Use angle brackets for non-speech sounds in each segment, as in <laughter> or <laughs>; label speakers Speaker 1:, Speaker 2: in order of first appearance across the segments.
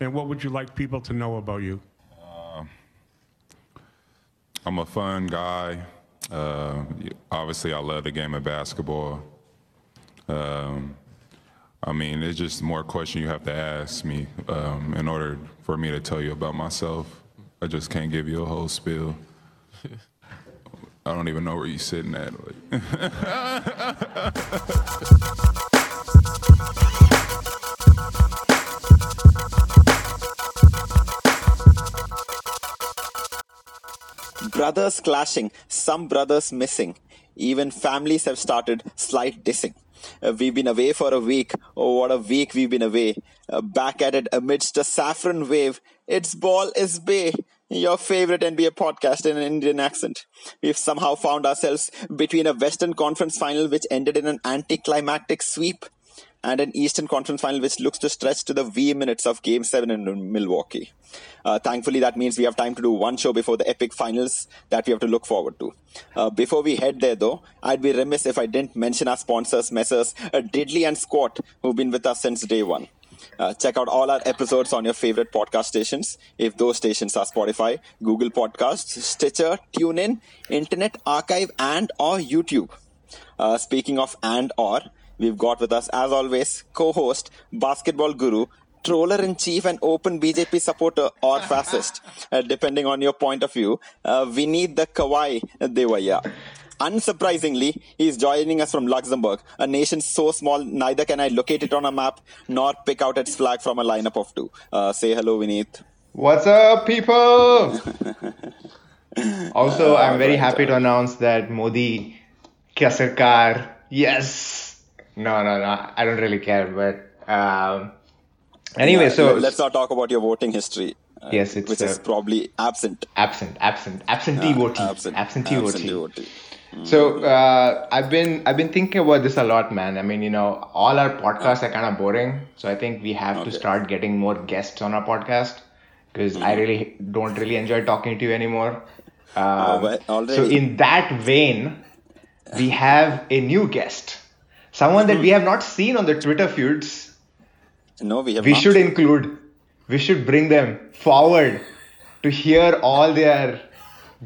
Speaker 1: And what would you like people to know about you?
Speaker 2: I'm a fun guy. Uh, obviously, I love the game of basketball. Um, I mean, it's just more questions you have to ask me um, in order for me to tell you about myself. I just can't give you a whole spiel. I don't even know where you're sitting at. <laughs>
Speaker 3: Brothers clashing, some brothers missing. Even families have started slight dissing. Uh, we've been away for a week. Oh, what a week we've been away. Uh, back at it amidst a saffron wave. It's Ball is Bay, your favorite NBA podcast in an Indian accent. We've somehow found ourselves between a Western Conference final which ended in an anticlimactic sweep and an Eastern Conference final which looks to stretch to the V minutes of Game 7 in Milwaukee. Uh, thankfully, that means we have time to do one show before the epic finals that we have to look forward to. Uh, before we head there, though, I'd be remiss if I didn't mention our sponsors, Messrs. Diddley and Squat, who've been with us since day one. Uh, check out all our episodes on your favorite podcast stations. If those stations are Spotify, Google Podcasts, Stitcher, TuneIn, Internet Archive, and or YouTube. Uh, speaking of and or, we've got with us, as always, co-host, basketball guru, troller in chief, and open BJP supporter or <laughs> fascist, uh, depending on your point of view. Uh, we need the Kawai Devaya. Unsurprisingly, he's joining us from Luxembourg, a nation so small neither can I locate it on a map nor pick out its flag from a lineup of two. Uh, say hello, Vineet.
Speaker 4: What's up, people? <laughs> also, I'm very happy to announce that Modi kya sarkar, yes. No, no, no, I don't really care, but um, anyway,
Speaker 3: Yeah,
Speaker 4: so
Speaker 3: let's not talk about your voting history. uh,
Speaker 4: Yes, it's,
Speaker 3: which is
Speaker 4: uh,
Speaker 3: probably absent.
Speaker 4: absent, absent, absentee voting,
Speaker 3: Absent.
Speaker 4: absentee,
Speaker 3: Absentee
Speaker 4: voting.
Speaker 3: voting.
Speaker 4: So uh, I've been I've been thinking about this a lot, man. I mean, you know, all our podcasts are kind of boring, so I think we have to start getting more guests on our podcast because I really don't really enjoy talking to you anymore. Um,
Speaker 3: well,
Speaker 4: so in that vein, we have a new guest, someone that we have not seen on the Twitter feeds.
Speaker 3: No, we have
Speaker 4: We should include, we should bring them forward to hear all their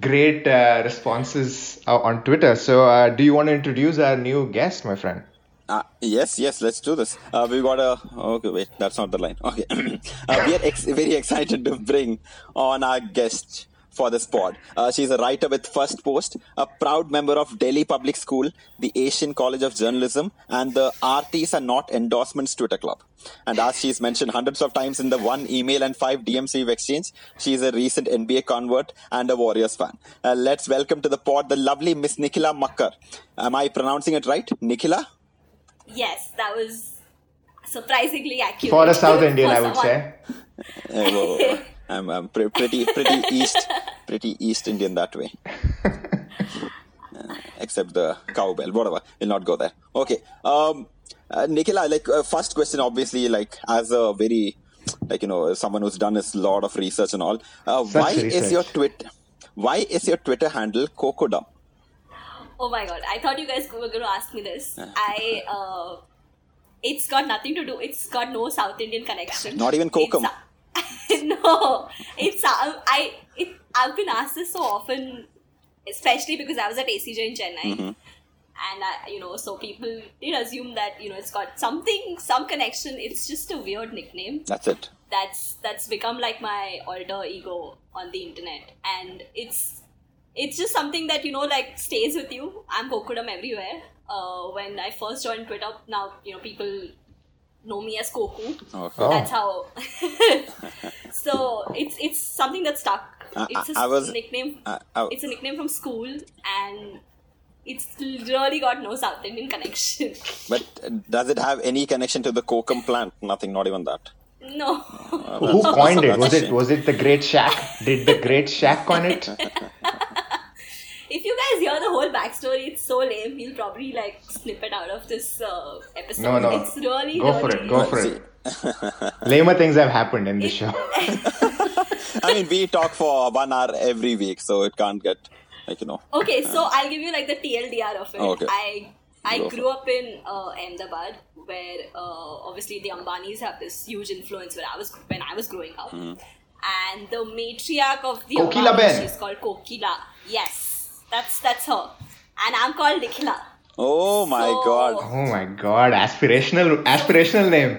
Speaker 4: great uh, responses uh, on Twitter. So, uh, do you want to introduce our new guest, my friend?
Speaker 3: Uh, yes, yes, let's do this. Uh, we got a. Okay, wait, that's not the line. Okay. <clears throat> uh, we are ex- very excited to bring on our guest for this pod. Uh, she's a writer with First Post, a proud member of Delhi Public School, the Asian College of Journalism, and the RTs are not endorsements Twitter club. And as she's mentioned hundreds of times in the one email and five DMs we've exchanged, she's a recent NBA convert and a Warriors fan. Uh, let's welcome to the pod the lovely Miss Nikhila Makkar. Am I pronouncing it right? Nikhila?
Speaker 5: Yes, that was surprisingly accurate.
Speaker 4: For a South <laughs> Indian,
Speaker 5: For
Speaker 4: I would
Speaker 5: someone-
Speaker 4: say. <laughs>
Speaker 3: I'm, I'm pre- pretty pretty <laughs> east pretty east Indian that way. <laughs> Uh, except the cowbell, whatever. We'll not go there. Okay. Um, uh, Nikhila, like uh, first question, obviously, like as a very like you know someone who's done a lot of research and all. Uh,
Speaker 4: Such
Speaker 3: why is your
Speaker 4: research.
Speaker 3: Twitter? Why is your Twitter handle Cocodum?
Speaker 5: Oh my god, I thought you guys were going to ask me this. I, uh, it's got nothing to do, it's got no South Indian connection.
Speaker 3: Not even Kokum. <laughs>
Speaker 5: No, it's, uh, I, it, I've been asked this so often, especially because I was at ACJ in Chennai.
Speaker 3: Mm-hmm.
Speaker 5: And I, you know, so people did assume that you know it's got something, some connection. It's just a weird nickname.
Speaker 3: That's it.
Speaker 5: that's that's become like my alter ego on the internet and it's it's just something that you know like stays with you i'm kokudam everywhere uh, when i first joined twitter now you know people know me as koku
Speaker 3: Okay.
Speaker 4: Oh.
Speaker 5: that's how <laughs> so it's it's something that stuck it's a
Speaker 3: I- I was-
Speaker 5: nickname
Speaker 3: I- I-
Speaker 5: it's a nickname from school and it's really got no south indian connection <laughs>
Speaker 3: But uh, does it have any connection to the Kokum plant? Nothing. Not even that.
Speaker 5: no
Speaker 4: Who coined it? Was it was it the Great Shack? Did the Great Shack coin it? <laughs>
Speaker 5: If you guys hear the whole backstory, it's so lame. We'll probably like snip it out of this uh, episode.
Speaker 4: No, no.
Speaker 5: It's really,
Speaker 4: Go
Speaker 5: really
Speaker 4: for it. Go for it. <laughs> Lamer things have happened in this show. <laughs>
Speaker 3: I mean, we talk for one hour every week, so it can't get like you know.
Speaker 5: Okay, so I'll give you like the TLDR of it.
Speaker 3: Okay.
Speaker 5: I I
Speaker 3: Go
Speaker 5: grew up in uh, Ahmedabad, where uh, obviously the Ambanis have this huge influence when I was when I was growing up, and the matriarch of the
Speaker 4: Kokila
Speaker 5: Ambanis,
Speaker 4: Ben.
Speaker 5: she's called Kokila. Yes, that's that's her, and I'm called Nikhila.
Speaker 3: Oh my
Speaker 5: So-
Speaker 3: god.
Speaker 4: Oh my god, aspirational aspirational name.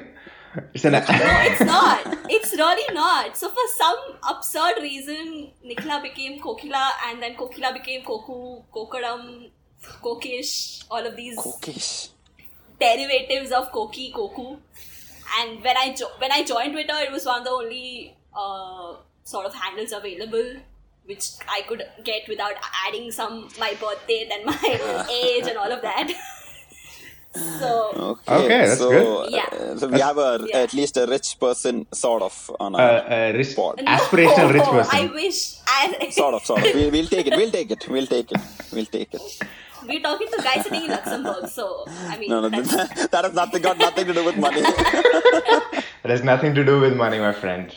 Speaker 4: It's an
Speaker 5: It's not. It's really not. So for some absurd reason, Nikhila became Kokila, and then Kokila became Koku, Kokaram, Kokish, all of these
Speaker 3: Cookish.
Speaker 5: derivatives of Koki, Koku. And when I jo- when I joined Twitter, it was one of the only uh, sort of handles available, which I could get without adding some my birth date and my <laughs> age and all of that. <laughs> so
Speaker 3: Okay,
Speaker 4: Okay, that's
Speaker 3: so,
Speaker 4: good.
Speaker 5: Yeah.
Speaker 3: uh, so we have a
Speaker 5: Yeah.
Speaker 3: at least a rich person sort of on
Speaker 4: uh,
Speaker 3: our
Speaker 4: uh, rich,
Speaker 3: Pod.
Speaker 4: aspirational rich <laughs>
Speaker 5: No,
Speaker 4: person.
Speaker 5: I wish I
Speaker 3: sort of sort of. We'll, we'll take it. We'll take it. We'll take it. We'll take it.
Speaker 5: We're talking to guys sitting in Luxembourg, so I mean
Speaker 3: No, no,
Speaker 5: that's- <laughs>
Speaker 3: that has nothing got nothing to do with money.
Speaker 4: It has nothing to do with money, my friend.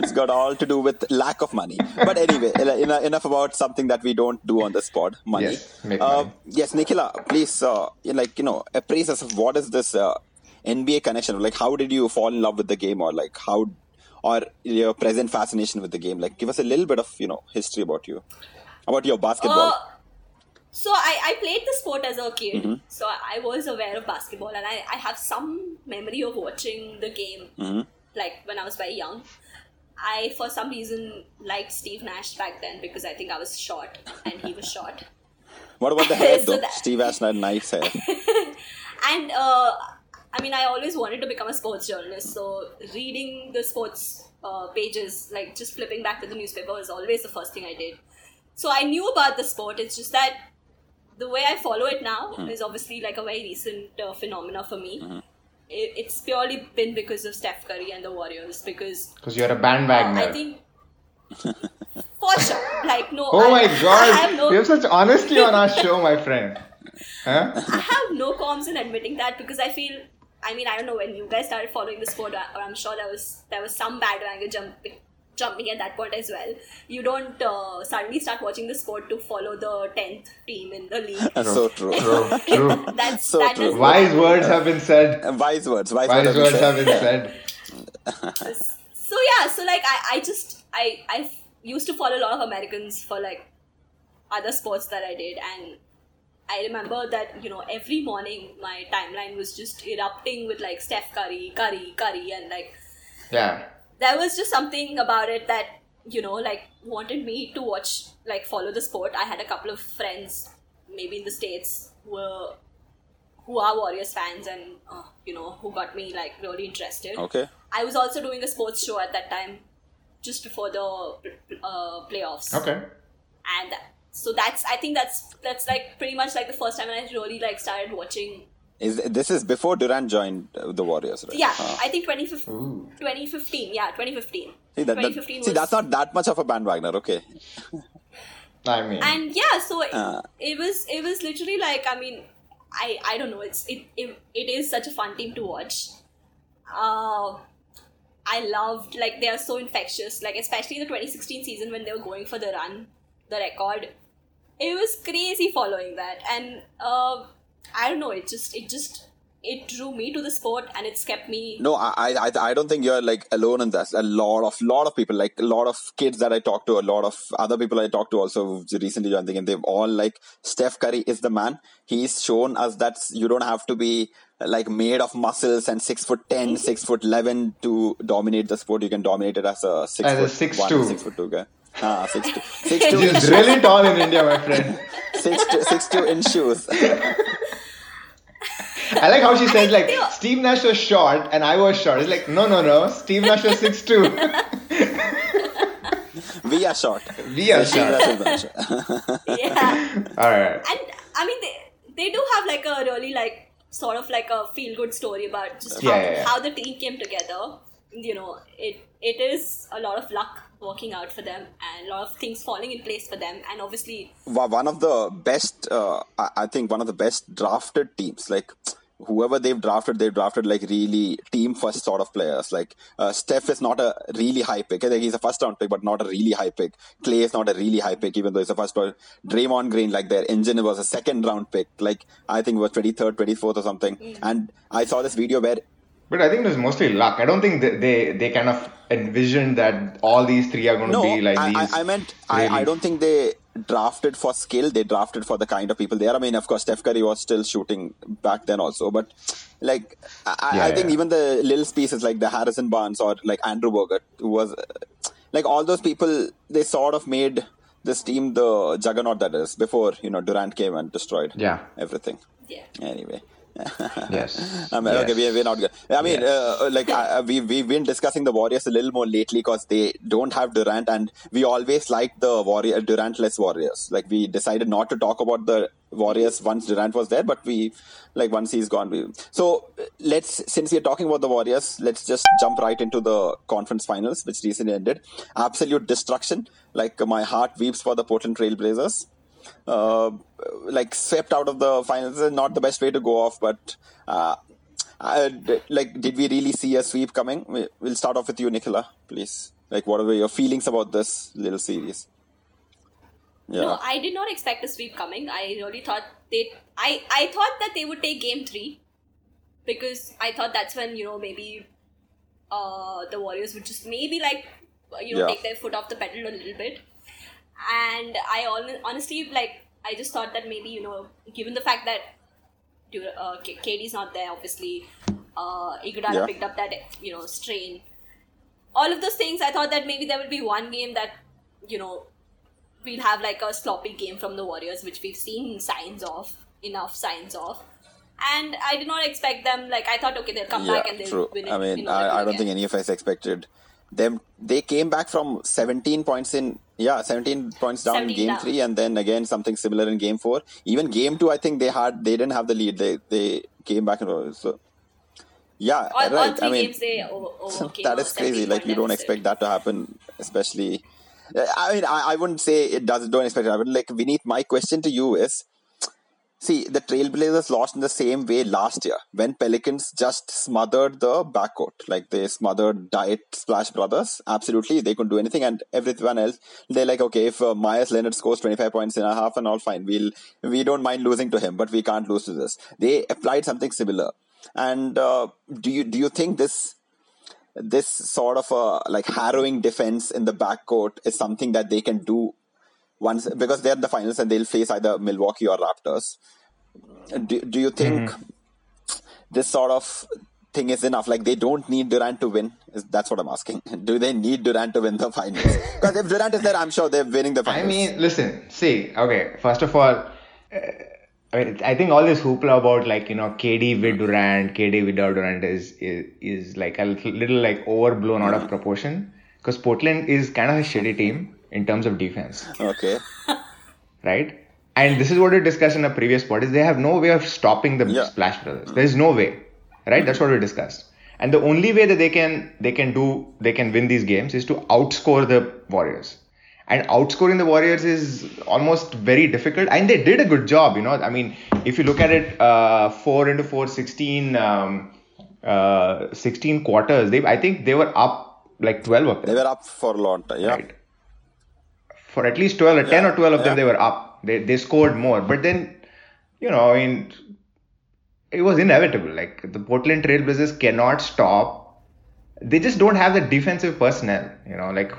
Speaker 3: it's got all to do with lack of money. But anyway, en- enough about something that we don't do on the spot. Money.
Speaker 4: Yes, make
Speaker 3: uh. Yes, Nikhila, please, uh, like you know, appraise us of what is this uh, NBA connection? Like, how did you fall in love with the game, or like how, or your present fascination with the game? Like, give us a little bit of you know history about you, about your basketball.
Speaker 5: So I, I played the sport as a kid, so I, was aware of basketball, and I, I have some memory of watching the game, like when I was very young. I, for some reason, liked Steve Nash back then because I think I was short and he was short. <laughs>
Speaker 3: what about the <laughs> hair
Speaker 5: so
Speaker 3: though?
Speaker 5: that-
Speaker 3: Steve Nash had nice hair. <laughs>
Speaker 5: And uh, I mean, I always wanted to become a sports journalist, so reading the sports uh, pages, like just flipping back to the newspaper, was always the first thing I did. So I knew about the sport. It's just that the way I follow it now is obviously like a very recent uh, phenomena for me. It, it's purely been because of Steph Curry and the Warriors. Because
Speaker 4: Because you're a
Speaker 5: uh,
Speaker 4: bandwagoner.
Speaker 5: I think, <laughs> for sure, like no.
Speaker 4: oh
Speaker 5: I,
Speaker 4: my god,
Speaker 5: I have no.
Speaker 4: we have such honesty on our show, my friend. <laughs> Huh?
Speaker 5: I have no qualms in admitting that because I feel. I mean, I don't know when you guys started following the sport, or I'm sure there was there was some bandwagon jumping jumping at that point as well. You don't uh, suddenly start watching the sport to follow the tenth team in the league. <laughs>
Speaker 3: That's so true. <laughs>
Speaker 4: True, true. <laughs>
Speaker 5: That's
Speaker 3: So
Speaker 5: that
Speaker 3: true.
Speaker 5: doesn't
Speaker 4: Wise
Speaker 5: happen.
Speaker 4: words have been said.
Speaker 3: Wise words. Wise,
Speaker 4: Wise
Speaker 3: words
Speaker 4: words
Speaker 3: have
Speaker 4: have
Speaker 3: been
Speaker 4: been
Speaker 3: said.
Speaker 4: said.
Speaker 5: So yeah, so like I, I just I I used to follow a lot of Americans for like other sports that I did and I remember that, you know, every morning my timeline was just erupting with like Steph Curry, Curry, Curry and like
Speaker 4: Yeah.
Speaker 5: There was just something about it that you know like wanted me to watch like follow the sport i had a couple of friends maybe in the states who were who are warriors fans and uh, you know who got me like really interested
Speaker 3: Okay.
Speaker 5: i was also doing a sports show at that time just before the uh, playoffs
Speaker 4: Okay.
Speaker 5: and so that's i think that's that's like pretty much like the first time when i really like started watching
Speaker 3: Is this is before Durant joined uh, the Warriors, right?
Speaker 5: yeah
Speaker 3: Ah.
Speaker 5: i think 2015 2015 yeah 2015
Speaker 3: See, that, that,
Speaker 5: 2015
Speaker 3: see that's not that much of a bandwagoner. Okay. <laughs>
Speaker 4: I mean,
Speaker 5: and yeah so it,
Speaker 3: Uh.
Speaker 5: it was it was literally like i mean i i don't know it's it it, it is such a fun team to watch uh i loved like they are so infectious like especially the 2016 season when they were going for the run the record it was crazy following that and uh i don't know it just it just it drew me to the sport and it's kept me
Speaker 3: No, I, I, I don't think you're like alone in this. A lot of, lot of people, like a lot of kids that I talk to, a lot of other people I talk to also recently joined the game. They've all like Steph Curry is the man. He's shown us that you don't have to be like made of muscles and six foot ten, six foot eleven to dominate the sport. You can dominate it as a six
Speaker 4: As a
Speaker 3: foot
Speaker 4: six
Speaker 3: one,
Speaker 4: two.
Speaker 3: six foot two guy. <laughs> Ah, six two, six two,
Speaker 4: which
Speaker 3: in
Speaker 4: is really tall in India, my friend. <laughs>
Speaker 3: six two, six two in shoes. <laughs>
Speaker 4: I like how she says like
Speaker 5: they
Speaker 4: Steve Nash was short and I was short. It's like no, no, no. Steve Nash was six two. <laughs>
Speaker 3: We are short.
Speaker 4: We are short.
Speaker 3: Nash is not short. <laughs>
Speaker 5: yeah
Speaker 4: All right.
Speaker 5: and I mean they they do have like a really like sort of like a feel good story about just
Speaker 4: Yeah,
Speaker 5: how,
Speaker 4: yeah, yeah.
Speaker 5: how the team came together. You know, it it is a lot of luck working out for them and a lot of things falling in place for them and obviously
Speaker 3: one of the best uh, I- think one of the best drafted teams like whoever they've drafted, they've drafted like really team first sort of players. Like uh, Steph is not a really high pick. Like, he's a first round pick, but not a really high pick. Klay is not a really high pick, even though he's a first round. Draymond Green, like their engine was a second round pick. Like I think it was 23rd, 24th or something. And I saw this video where
Speaker 4: But I think it was mostly luck. I don't think that they they kind of envisioned that all these three are going to
Speaker 3: no,
Speaker 4: be like
Speaker 3: I,
Speaker 4: these.
Speaker 3: I, I meant I, I don't think they drafted for skill. They drafted for the kind of people they are. I mean, of course, Steph Curry was still shooting back then also, but like I, I-
Speaker 4: Yeah,
Speaker 3: I think
Speaker 4: yeah.
Speaker 3: even the little pieces like the Harrison Barnes or like Andrew Bogut, was uh, like all those people, they sort of made this team the juggernaut that is before you know Durant came and destroyed
Speaker 4: Yeah.
Speaker 3: everything.
Speaker 5: Yeah.
Speaker 3: Anyway. <laughs>
Speaker 4: Yes.
Speaker 3: I mean, okay, we're, we're not good. I mean, uh, like uh, we we've been discussing the Warriors a little more lately because they don't have Durant, and we always liked the Warrior Durant-less Warriors. Like we decided not to talk about the Warriors once Durant was there, but we like once he's gone. We so uh, let's since we're talking about the Warriors, let's just jump right into the conference finals, which recently ended. Absolute destruction. Like my heart weeps for the Portland Trailblazers uh, like swept out of the finals is not the best way to go off, but uh, I, like, did we really see a sweep coming? We- We'll start off with you, Nicola, please. Like, what were your feelings about this little series? Yeah,
Speaker 5: No, I did not expect a sweep coming. I really thought they. I I thought that they would take game three, because I thought that's when you know maybe, uh, the Warriors would just maybe like, you know,
Speaker 3: Yeah.
Speaker 5: take their foot off the pedal a little bit, and I hon- honestly like I just thought that maybe you know given the fact that, uh, K- KD's not there obviously, uh, Iguodala
Speaker 3: Yeah.
Speaker 5: picked up that you know strain. All of those things, I thought that maybe there would be one game that, you know, we'll have like a sloppy game from the Warriors, which we've seen signs of, enough signs of. And I did not expect them, like, I thought, okay, they'll come
Speaker 3: yeah,
Speaker 5: back and they'll
Speaker 3: true.
Speaker 5: win it.
Speaker 3: I mean, I, I don't
Speaker 5: get-
Speaker 3: think any of us expected them. They came back from 17 points in, yeah, 17 points down in
Speaker 5: 17
Speaker 3: game
Speaker 5: down.
Speaker 3: three, and then again something similar in game four. Even game two, I think they had, they didn't have the lead. They they came back and uh, so. Yeah,
Speaker 5: all, all
Speaker 3: right.
Speaker 5: three
Speaker 3: I mean,
Speaker 5: games they over, overcame
Speaker 3: that is crazy. Like you don't expect that to happen, especially. I mean, I, I wouldn't say it does. Don't expect it happen. Like Vineet, my question to you is: See, the Trailblazers lost in the same way last year when Pelicans just smothered the backcourt. Like they smothered Diet Splash Brothers. Absolutely, they couldn't do anything, and everyone else. They're like, okay, if uh, Meyers Leonard scores twenty five points in a half and all fine, we'll we don't mind losing to him, but we can't lose to this. They applied something similar. And uh, do you do you think this this sort of a like harrowing defense in the backcourt is something that they can do once because they're the finals and they'll face either Milwaukee or Raptors. Do, do you think this sort of thing is enough? Like they don't need Durant to win. Is that's what I'm asking. <laughs> Do they need Durant to win the finals? <laughs> Because if Durant is there, I'm sure they're winning the finals.
Speaker 4: I mean, listen, see, okay, first of all, uh, I mean, I think all this hoopla about like you know KD with Durant, KD without Durant is is, is like a little, little like overblown out of proportion because Portland is kind of a shitty team in terms of defense,
Speaker 3: okay.
Speaker 4: right? And this is what we discussed in a previous pod is they have no way of stopping the
Speaker 3: Yeah.
Speaker 4: Splash Brothers. There is no way, right? That's what we discussed. And the only way that they can they can do they can win these games is to outscore the Warriors. And outscoring the Warriors is almost very difficult. And they did a good job, you know. I mean, if you look at it, uh, four into four, 16, um, uh, 16 quarters. They I think they were up like 12 of them.
Speaker 3: They were up for a long time. Yeah.
Speaker 4: Right. For at least 12 or 10
Speaker 3: Yeah,
Speaker 4: or 12 of them, they were up. They, they scored more. But then, you know, I mean, it was inevitable. Like, the Portland Trailblazers cannot stop. They just don't have the defensive personnel, you know, like,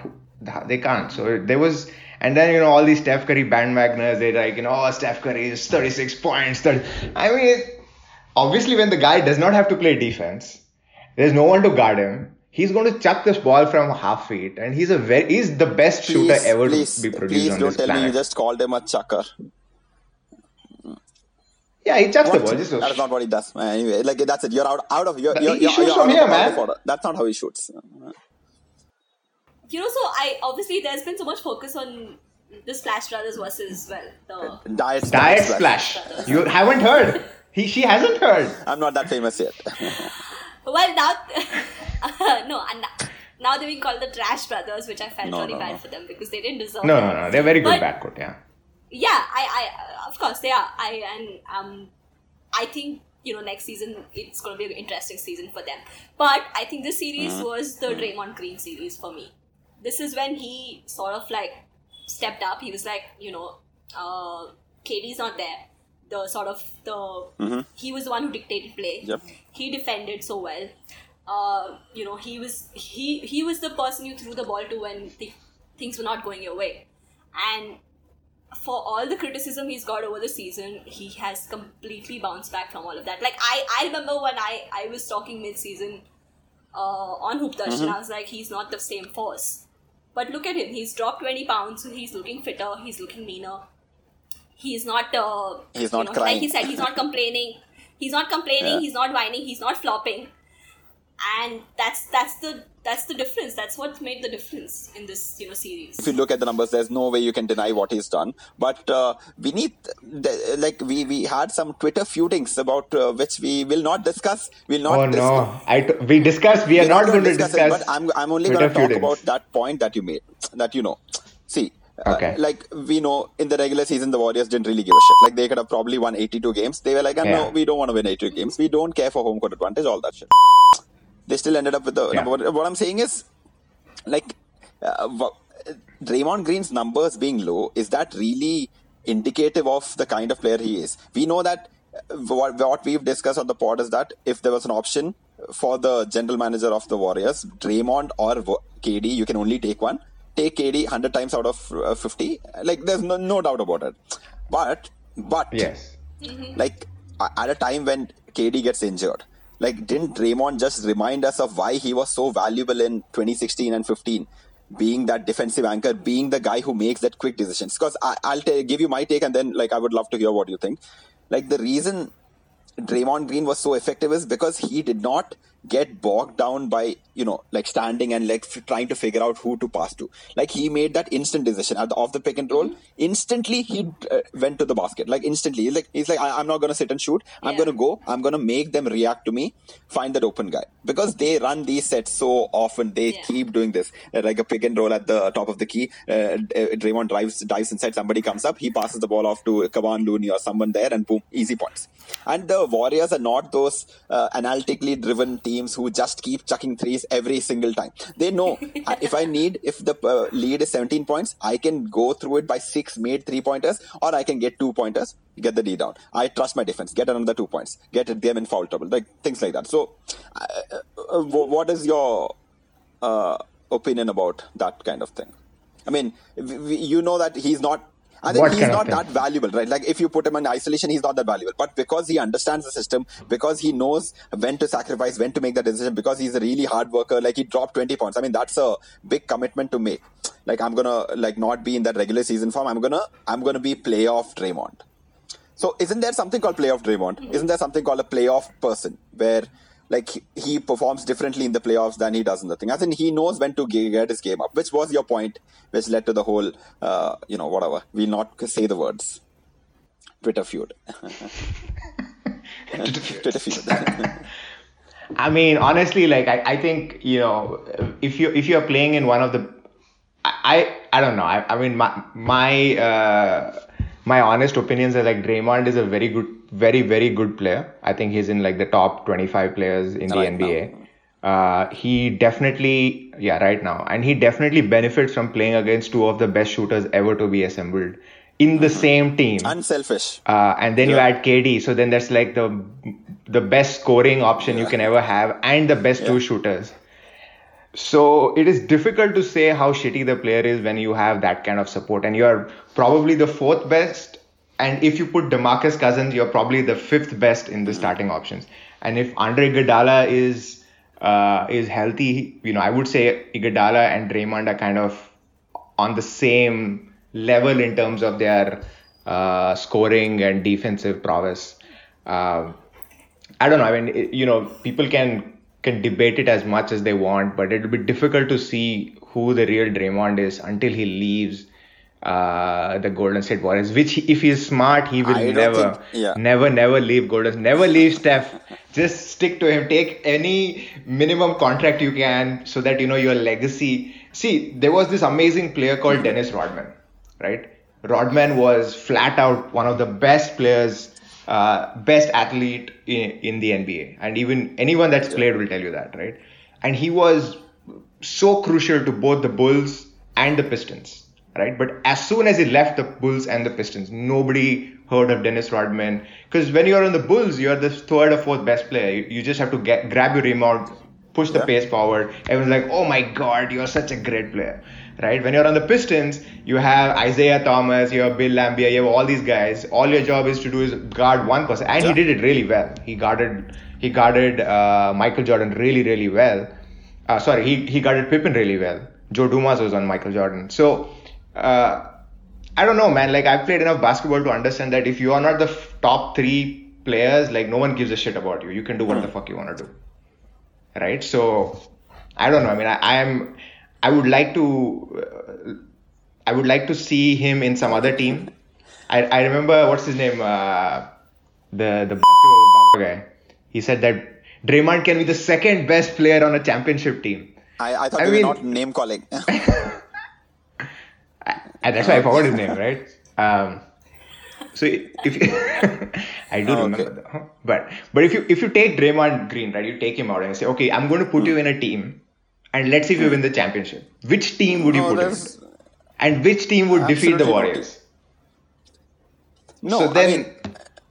Speaker 4: they can't. So there was, and then, you know, all these Steph Curry bandwagoners, they're like, you know, oh, Steph Curry is 36 points. 30. I mean, obviously, when the guy does not have to play defense, there's no one to guard him. He's going to chuck this ball from half feet, and he's a very he's the best shooter ever
Speaker 3: please,
Speaker 4: to be produced
Speaker 3: please
Speaker 4: on
Speaker 3: don't
Speaker 4: this
Speaker 3: tell me you just called him a chucker.
Speaker 4: Yeah, he chucks the ball. Just
Speaker 3: That is not what he does. Anyway, like that's it. You're out, out of you're, you're,
Speaker 4: he
Speaker 3: you're,
Speaker 4: shoots
Speaker 3: you're
Speaker 4: from
Speaker 3: out,
Speaker 4: here,
Speaker 3: of,
Speaker 4: man.
Speaker 3: That's not how he shoots.
Speaker 5: You know, so I obviously there's been so much focus on the Splash Brothers versus well the
Speaker 3: Diet,
Speaker 4: Diet splash. You haven't heard. He she hasn't heard.
Speaker 3: I'm not that famous yet. <laughs>
Speaker 5: well now <laughs> no and now, they're being called the Trash Brothers, which I felt
Speaker 3: No,
Speaker 5: really
Speaker 3: no,
Speaker 5: bad
Speaker 3: no.
Speaker 5: for them because they didn't deserve.
Speaker 4: No,
Speaker 5: it.
Speaker 4: no, no. They're very good
Speaker 5: But-
Speaker 4: backcourt. Yeah.
Speaker 5: yeah i i of course they are i and um i think you know next season it's going to be an interesting season for them. But I think this series was the Draymond Green series for me. This is when he sort of like stepped up. He was like, you know, uh, KD's not there. The sort of the he was the one who dictated play.
Speaker 3: Yep.
Speaker 5: He defended so well. Uh, you know, he was he he was the person you threw the ball to when the, things were not going your way, and for all the criticism he's got over the season, he has completely bounced back from all of that. Like I, I remember when I, I was talking mid-season uh, on Hoop and I was like, he's not the same force. But look at him. He's dropped 20 pounds. He's looking fitter. He's looking meaner. He's not. Uh,
Speaker 3: He's
Speaker 5: you
Speaker 3: not
Speaker 5: know,
Speaker 3: crying.
Speaker 5: Like he said, he's not complaining. He's not complaining.
Speaker 3: Yeah.
Speaker 5: He's not whining. He's not flopping. And that's that's the that's the difference. That's what made the difference in this you know series.
Speaker 3: if you look at the numbers, there's no way you can deny what he's done. But uh, we need, the, like, we, we had some Twitter feudings about uh, which we will not discuss. We'll not
Speaker 4: Oh
Speaker 3: discuss.
Speaker 4: no! I t- we discuss We are
Speaker 3: We're
Speaker 4: not going to
Speaker 3: discuss
Speaker 4: discuss.
Speaker 3: it, but I'm, I'm only going to talk
Speaker 4: feudings.
Speaker 3: about that point that you made. That you know, see, uh,
Speaker 4: Okay.
Speaker 3: like we know in the regular season the Warriors didn't really give a shit. Like they could have probably won 82 games. They were like, "Ah, no, we don't want to win 82 games. We don't care for home court advantage. All that shit. They still ended up with the
Speaker 4: Yeah.
Speaker 3: number one. What I'm saying is, like, uh, Draymond Green's numbers being low is that really indicative of the kind of player he is? We know that uh, what, what we've discussed on the pod is that if there was an option for the general manager of the Warriors, Draymond or KD, you can only take one. Take KD 100 times out of uh, 50. Like, there's no, no doubt about it. But, but,
Speaker 4: Yes.
Speaker 3: like at a time when KD gets injured. Like, didn't Draymond just remind us of why he was so valuable in 2016 and 15? Being that defensive anchor, being the guy who makes that quick decisions. Because I'll ta- give you my take, and then like I would love to hear what you think. Like the reason Draymond Green was so effective is because he did not get bogged down by you know like standing and like f- trying to figure out who to pass to. Like he made that instant decision at the off the pick and roll. Instantly he uh, went to the basket. Like instantly, he's like he's like I- I'm not gonna sit and shoot. I'm
Speaker 5: Yeah.
Speaker 3: gonna go. I'm gonna make them react to me. Find that open guy because they run these sets so often. They
Speaker 5: Yeah.
Speaker 3: keep doing this Uh, like a pick and roll at the top of the key. Uh, uh, Draymond drives dives inside. Somebody comes up. He passes the ball off to Kevon Looney or someone there, and boom, easy points. And the Warriors are not those uh, analytically driven teams who just keep chucking threes every single time. They know <laughs> if I need, if the uh, lead is 17 points, I can go through it by six made three pointers, or I can get two pointers, get the D down. I trust my defense, get another two points, get them in foul trouble, like things like that. So, uh, uh, wh- what is your uh, opinion about that kind of thing? I mean, w- w- you know that he's not. I think
Speaker 4: What
Speaker 3: he's not that valuable, right? Like if you put him in isolation, he's not that valuable. But because he understands the system, because he knows when to sacrifice, when to make the decision, because he's a really hard worker, like he dropped 20 points. I mean, that's a big commitment to make. Like I'm gonna like not be in that regular season form. I'm gonna I'm gonna be playoff Draymond. So isn't there something called playoff Draymond? Isn't there something called a playoff person where like he- performs differently in the playoffs than he does in the thing? I think he knows when to get his game up, which was your point, which led to the whole, uh, you know, whatever. We'll not say the words. Twitter feud. <laughs> Twitter feud. <laughs>
Speaker 4: I mean, honestly, like I, I think you know, if you if you're playing in one of the, I I, I don't know. I, I mean, my my uh, my honest opinions are like Draymond is a very good, very very good player. I think he's in like the top 25 players in the NBA. Uh, he definitely, yeah, right now, and he definitely benefits from playing against two of the best shooters ever to be assembled in the same team
Speaker 3: Unselfish.
Speaker 4: uh, and then you add KD. So then that's like the the best scoring option you can ever have, and the best two shooters. So it is difficult to say how shitty the player is when you have that kind of support, and you're probably the fourth best. And if you put Demarcus Cousins, you're probably the fifth best in the starting options. And if Andre Iguodala is uh, is healthy, you know, I would say Iguodala and Draymond are kind of on the same level in terms of their uh, scoring and defensive prowess. Um, I don't know. I mean, it- you know, people can can debate it as much as they want, but it'll be difficult to see who the real Draymond is until he leaves uh, the Golden State Warriors. Which, he- if he's smart, he will
Speaker 3: I
Speaker 4: never,
Speaker 3: think- yeah.
Speaker 4: never, never leave Golden. Never leave Steph. <laughs> Just stick to him. Take any minimum contract you can, so that you know your legacy. See, there was this amazing player
Speaker 3: Mm-hmm.
Speaker 4: called Dennis Rodman, right? Rodman was flat out one of the best players uh, best athlete in, in the NBA, and even anyone that's played will tell you that, right? And he was so crucial to both the Bulls and the Pistons, right? But as soon as he left the Bulls and the Pistons, nobody heard of Dennis Rodman because when you're on the Bulls, you're the third or fourth best player. You, you just have to get grab your rebound, push the pace forward. Everyone's like, "Oh my God, you're such a great player." Right? When you're on the Pistons, you have Isiah Thomas, you have Bill Laimbeer, you have all these guys. All your job is to do is guard one person, and he did it really well. He guarded he guarded uh, Michael Jordan really really well. Uh, sorry, he he guarded Pippen really well. Joe Dumars was on Michael Jordan. So. Uh, I don't know, man. Like I've played enough basketball to understand that if you are not the f- top three players, like no one gives a shit about you. You can do what the fuck you want to do, right? So I don't know. I mean, I, I am. I would like to. Uh, I would like to see him in some other team. I I remember what's his name, uh, the the basketball guy. He said that Draymond can be the second best player on a championship team.
Speaker 3: I, I thought
Speaker 4: I
Speaker 3: you
Speaker 4: mean-
Speaker 3: were not name calling. <laughs> <laughs>
Speaker 4: And that's why I forgot his name, right? Um, so if you, <laughs> I do
Speaker 3: Oh,
Speaker 4: remember,
Speaker 3: okay.
Speaker 4: but but if you if you take Draymond Green, right, you take him out and say, okay, I'm going to put you hmm. in a team, and let's see if you win the championship. Which team would you
Speaker 3: No,
Speaker 4: put in? And which team would defeat the Warriors?
Speaker 3: no,
Speaker 4: so
Speaker 3: I
Speaker 4: then,
Speaker 3: mean,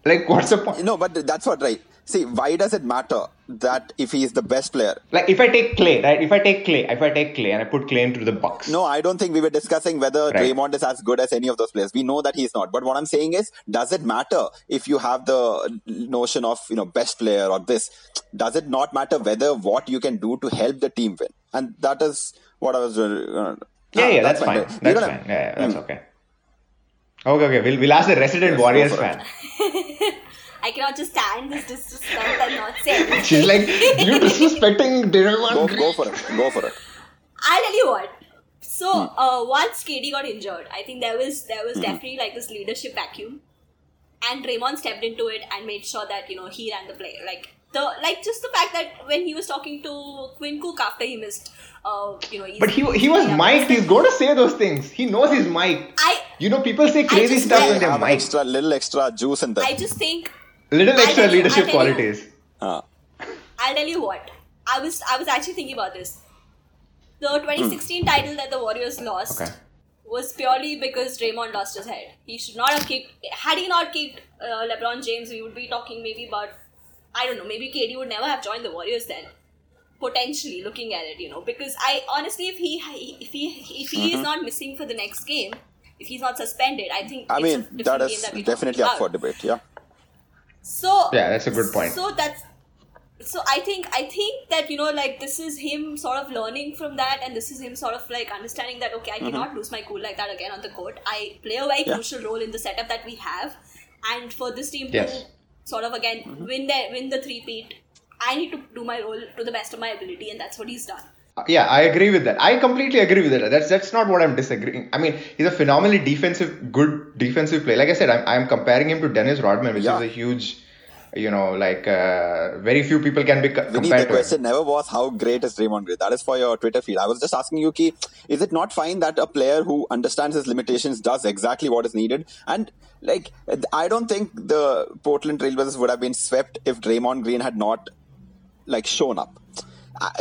Speaker 4: like, what's the point?
Speaker 3: no, but that's what right. See, why does it matter that if he is the best player?
Speaker 4: Like, if I take Klay, right? If I take Klay, if I take Klay and I put Klay into the Bucks,
Speaker 3: No, I don't think we were discussing whether
Speaker 4: Right.
Speaker 3: Draymond is as good as any of those players. We know that he's not. But what I'm saying is, does it matter if you have the notion of you know best player or this? Does it not matter whether what you can do to help the team win? And that is what I was. Uh,
Speaker 4: yeah,
Speaker 3: ah,
Speaker 4: yeah, that's, fine.
Speaker 3: but
Speaker 4: That's fine.
Speaker 3: have-
Speaker 4: Yeah, yeah, that's okay. Okay, okay. We'll, we'll ask the resident
Speaker 3: Yes,
Speaker 4: Warriors fan. <laughs>
Speaker 5: I cannot just stand this disrespect and not say anything.
Speaker 4: She's like, you disrespecting Draymond
Speaker 3: Go,
Speaker 4: Green.
Speaker 3: go for it. Go for it.
Speaker 5: I'll tell you what. So uh, once KD got injured, I think there was there was definitely like this leadership vacuum, and Draymond stepped into it and made sure that you know he ran the play. Like the like just the fact that when he was talking to Quinn Cook after he missed, uh, you know,
Speaker 4: But he he was mic'd. He's going to say those things. He knows he's mic'd.
Speaker 5: I
Speaker 4: You know, people say crazy stuff
Speaker 5: felt-
Speaker 4: when they're
Speaker 3: have
Speaker 4: mic'd.
Speaker 3: extra, little extra juice in them.
Speaker 5: I just think
Speaker 4: Little extra
Speaker 5: you-
Speaker 4: leadership
Speaker 5: I'll tell you.
Speaker 4: qualities.
Speaker 3: Ah.
Speaker 5: I'll tell you what. I was I was actually thinking about this. The 2016 title that the Warriors lost
Speaker 4: Okay.
Speaker 5: was purely because Draymond lost his head. He should not have kicked. Had he not kicked uh, LeBron James, we would be talking maybe about I don't know. Maybe KD would never have joined the Warriors then. Potentially looking at it, you know, because I honestly, if he if he if he is not missing for the next game, if he's not suspended, I think
Speaker 3: I
Speaker 5: it's
Speaker 3: mean,
Speaker 5: a different
Speaker 3: that
Speaker 5: game
Speaker 3: is
Speaker 5: that we're
Speaker 3: definitely up for debate. Yeah.
Speaker 5: So
Speaker 4: Yeah, that's a good point.
Speaker 5: So that's so I think I think that you know like this is him sort of learning from that, and this is him sort of like understanding that okay, I cannot lose my cool like that again on the court. I play a very
Speaker 3: Mm-hmm. Yeah.
Speaker 5: crucial role in the setup that we have, and for this team
Speaker 4: Yes.
Speaker 5: to sort of again
Speaker 3: Mm-hmm.
Speaker 5: win the win the three peat, I need to do my role to the best of my ability, and that's what he's done.
Speaker 4: Uh, Yeah, I agree with that. I completely agree with that. That's that's not what I'm disagreeing. I mean, he's a phenomenally defensive, good defensive player. Like I said, I'm I'm comparing him to Dennis Rodman, which
Speaker 3: Yeah.
Speaker 4: is a huge, you know, like uh, very few people can be co-
Speaker 3: Vinny, the
Speaker 4: compared to him.
Speaker 3: question never was how great is Draymond Green. That is for your Twitter feed. I was just asking you, Ki, is it not fine that a player who understands his limitations does exactly what is needed? And like, I don't think the Portland Trailblazers would have been swept if Draymond Green had not like shown up.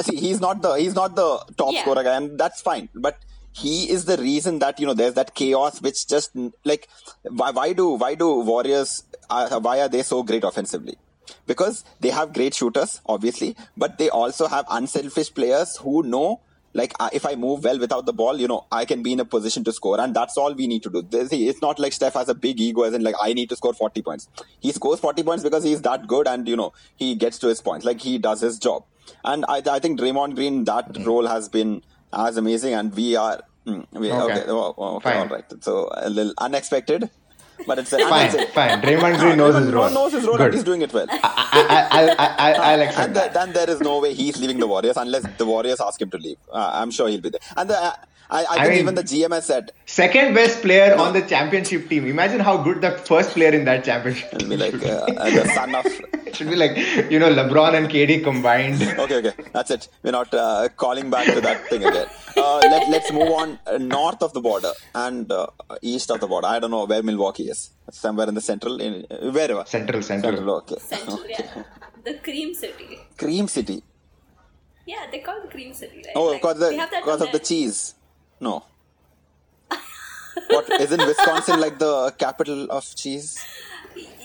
Speaker 3: See, he's not the he's not the top
Speaker 5: Yeah.
Speaker 3: scorer guy, and that's fine. But he is the reason that you know there's that chaos which just like why, why do why do Warriors uh, why are they so great offensively? Because they have great shooters, obviously, but they also have unselfish players who know. Like uh, if I move well without the ball, you know I can be in a position to score, and that's all we need to do. It's not like Steph has a big ego, as in like I need to score 40 points. He scores 40 points because he's that good, and you know he gets to his points. Like he does his job, and I, I think Draymond Green that role has been as amazing, and we are mm, we,
Speaker 4: Okay.
Speaker 3: okay, oh, okay, all right. So a little unexpected, but it's a,
Speaker 4: Fine,
Speaker 3: it's
Speaker 4: fine. Draymond Green knows his role.
Speaker 3: knows his role,
Speaker 4: Good.
Speaker 3: and he's doing it well.
Speaker 4: I, I, I, I, I, <laughs> I'll accept
Speaker 3: And
Speaker 4: that.
Speaker 3: then there is no way he's leaving the Warriors unless the Warriors ask him to leave. Uh, I'm sure he'll be there. And the, I, I think
Speaker 4: mean,
Speaker 3: even the GM has said.
Speaker 4: Second best player on the championship team. Imagine how good the first player in that championship.
Speaker 3: It'll be like uh, the son of.
Speaker 4: It <laughs> should be like you know LeBron and KD combined. <laughs>
Speaker 3: Okay, okay, that's it. We're not uh, calling back to that thing again. Uh, let, let's move on uh, north of the border and uh, east of the border. I don't know where Milwaukee is. Somewhere in the central, in uh, wherever.
Speaker 4: Central, central.
Speaker 3: Central, okay.
Speaker 5: Central, yeah. The Cream City.
Speaker 3: Cream City.
Speaker 5: Yeah, they call it Cream City, right?
Speaker 3: Oh,
Speaker 5: Like,
Speaker 3: because, the,
Speaker 5: we have that
Speaker 3: because of the cheese. No. What isn't Wisconsin like the capital of cheese? <laughs>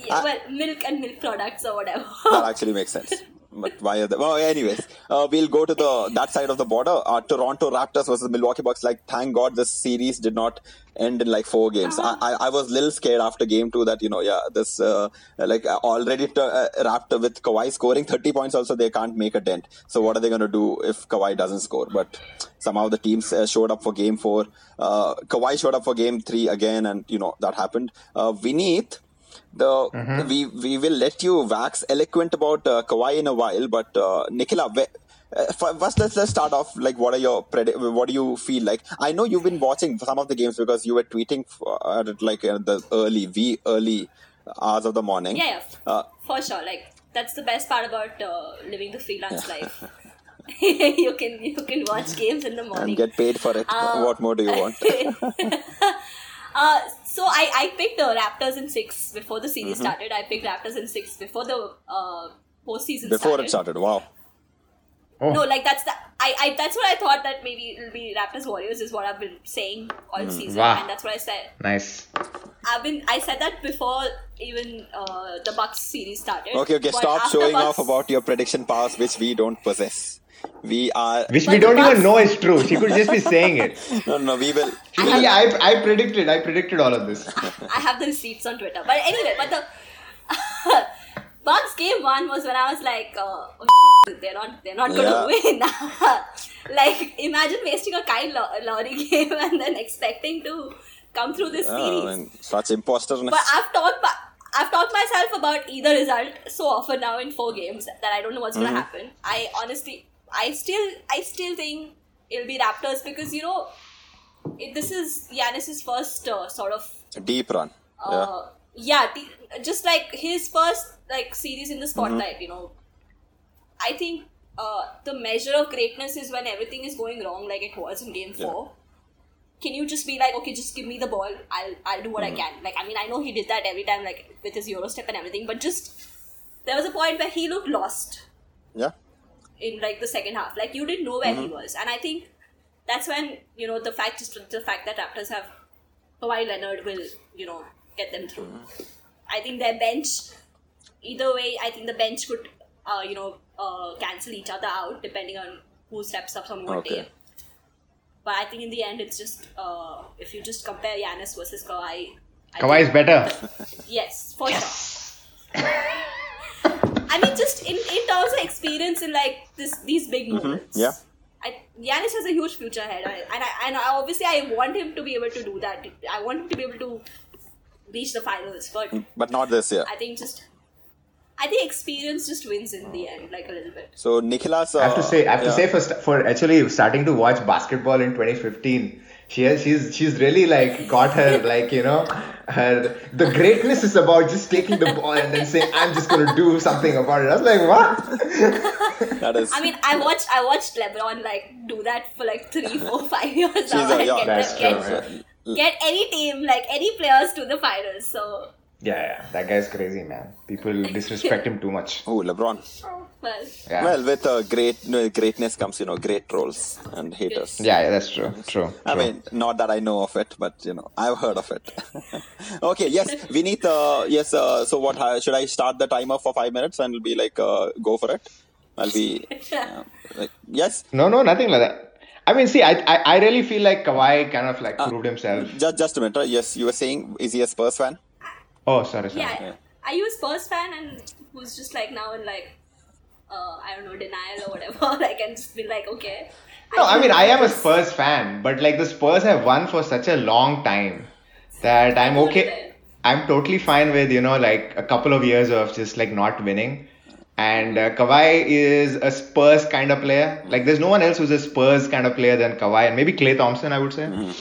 Speaker 5: Yeah, well, milk and milk products or whatever.
Speaker 3: That actually makes sense. But why are the well? Anyways, uh, we'll go to the that side of the border. Uh, Toronto Raptors versus Milwaukee Bucks. Like, thank God this series did not end in like four games. I, I I was a little scared after game two that you know yeah this uh, like uh, already t- uh, Raptor with Kawhi scoring thirty points also they can't make a dent. So what are they gonna do if Kawhi doesn't score? But somehow the teams uh, showed up for game four. Uh, Kawhi showed up for game three again, and you know that happened. Uh, Vineet the we we will let you wax eloquent about uh, Kawhi in a while, but uh, Nicola, where, uh, first let's let's start off. Like, what are your predi- What do you feel like? I know you've been watching some of the games because you were tweeting f- at like uh, the early, v early hours of the morning.
Speaker 5: Yeah, yeah,
Speaker 3: Uh,
Speaker 5: for sure. Like that's the best part about uh, living the freelance life. <laughs> you can you can watch games in the morning.
Speaker 3: and get paid for it.
Speaker 5: Uh,
Speaker 3: what more do you want? <laughs> <laughs>
Speaker 5: uh, so I, I picked the Raptors in six before the series
Speaker 3: Mm-hmm.
Speaker 5: started. I picked Raptors in six before the uh, postseason started.
Speaker 3: Before
Speaker 5: started.
Speaker 3: it started, wow.
Speaker 4: Oh,
Speaker 5: No, like that's the I, I that's what I thought that maybe it'll be Raptors Warriors is what I've been saying all
Speaker 3: Mm,
Speaker 5: season,
Speaker 4: Wow.
Speaker 5: and that's what I said.
Speaker 4: nice.
Speaker 5: I've been I said that before even uh, the Bucks series started.
Speaker 3: Okay, okay. Stop showing
Speaker 5: Bucks-
Speaker 3: off about your prediction powers, which we don't possess. We are
Speaker 4: Which we don't
Speaker 5: Bucks-
Speaker 4: even know is true. She could just be saying it. <laughs>
Speaker 3: no, no. We will.
Speaker 4: yeah, I, I predicted. I predicted all of this. <laughs>
Speaker 5: I have the receipts on Twitter. But anyway, but the <laughs> Bucks game one was when I was like, uh, oh shit, they're not, they're not gonna win. <laughs> like, imagine wasting a Kyle Lowry game <laughs> and then expecting to come through this
Speaker 3: Oh,
Speaker 5: series.
Speaker 3: and such imposterness.
Speaker 5: But I've talked, I've talked myself about either result so often now in four games that I don't know what's
Speaker 3: Mm-hmm.
Speaker 5: gonna happen. I honestly, I still, I still think it'll be Raptors because you know, it, this is Giannis's first uh, sort of
Speaker 3: Deep run.
Speaker 5: uh, yeah, t- just like his first like series in the mm-hmm. spotlight, you know. I think uh, the measure of greatness is when everything is going wrong, like it was in Game Four. Can you just be like, okay, just give me the ball, I'll I'll do what I mm-hmm. can. Like, I mean, I know he did that every time, like with his Euro step and everything, but just there was a point where he looked lost
Speaker 3: Yeah.
Speaker 5: in like the second half. Like you didn't know where he mm-hmm. was, and I think that's when you know the fact just the fact that Raptors have Kawhi Leonard will you know get them through. I think their bench, either way, I think the bench could uh, you know uh, cancel each other out depending on who steps up on what
Speaker 3: Okay.
Speaker 5: day. But I think in the end, it's just uh, if you just compare Giannis versus Kawhi. I
Speaker 4: Kawhi is better.
Speaker 5: Yes, for sure. <laughs> I mean, just in, in terms of experience in like this these big moments.
Speaker 3: Mm-hmm. Yeah.
Speaker 5: I, Giannis has a huge future ahead, I, and I, and I, obviously I want him to be able to do that. I want him to be able to reach the finals, but
Speaker 3: But not this year.
Speaker 5: I think just I think experience just wins in the end, like a little bit.
Speaker 3: So Nicholas. Uh,
Speaker 4: I have to say, I have
Speaker 3: yeah.
Speaker 4: to say for for actually starting to watch basketball in 2015, she has she's she's really like got her <laughs> like you know her the greatness is about just taking the ball and then saying I'm just gonna do something about it. I was like, what? <laughs>
Speaker 3: that is.
Speaker 5: I mean, I watched I watched LeBron like do that for like three, four, five years now,
Speaker 3: a-
Speaker 5: and
Speaker 3: yeah,
Speaker 5: get,
Speaker 4: that's
Speaker 5: them,
Speaker 4: true,
Speaker 5: get, any team like any players to the finals. So
Speaker 4: Yeah, yeah, that guy's crazy, man. People <laughs> disrespect him too much.
Speaker 3: oh, LeBron.
Speaker 5: well,
Speaker 4: Yeah.
Speaker 3: Well, with uh, great no, greatness comes you know great trolls and haters.
Speaker 4: yeah, yeah, that's true. True.
Speaker 3: I
Speaker 4: true.
Speaker 3: mean, not that I know of it, but you know, I've heard of it. <laughs> okay, yes, we need. Uh, yes, uh, so what? Uh, should I start the timer for five minutes and be like, uh, go for it? I'll be. <laughs> Uh, like, yes,
Speaker 4: no, no, nothing like that. I mean, see, I, I, I really feel like Kawhi kind of like proved himself.
Speaker 3: just just a minute. uh, Yes, you were saying, is he a Spurs fan?
Speaker 4: Oh, sorry, sorry.
Speaker 5: yeah, are you a Spurs fan and who's just like now in like uh, I don't know denial or whatever? <laughs> like and just be like, okay.
Speaker 4: No, I mean I am a. Spurs fan, but like the Spurs have won for such a long time that I'm okay. I'm totally fine with you know like a couple of years of just like not winning. And uh, Kawhi is a Spurs kind of player. Like there's no one else who's a Spurs kind of player than Kawhi, and maybe Klay Thompson, I would say.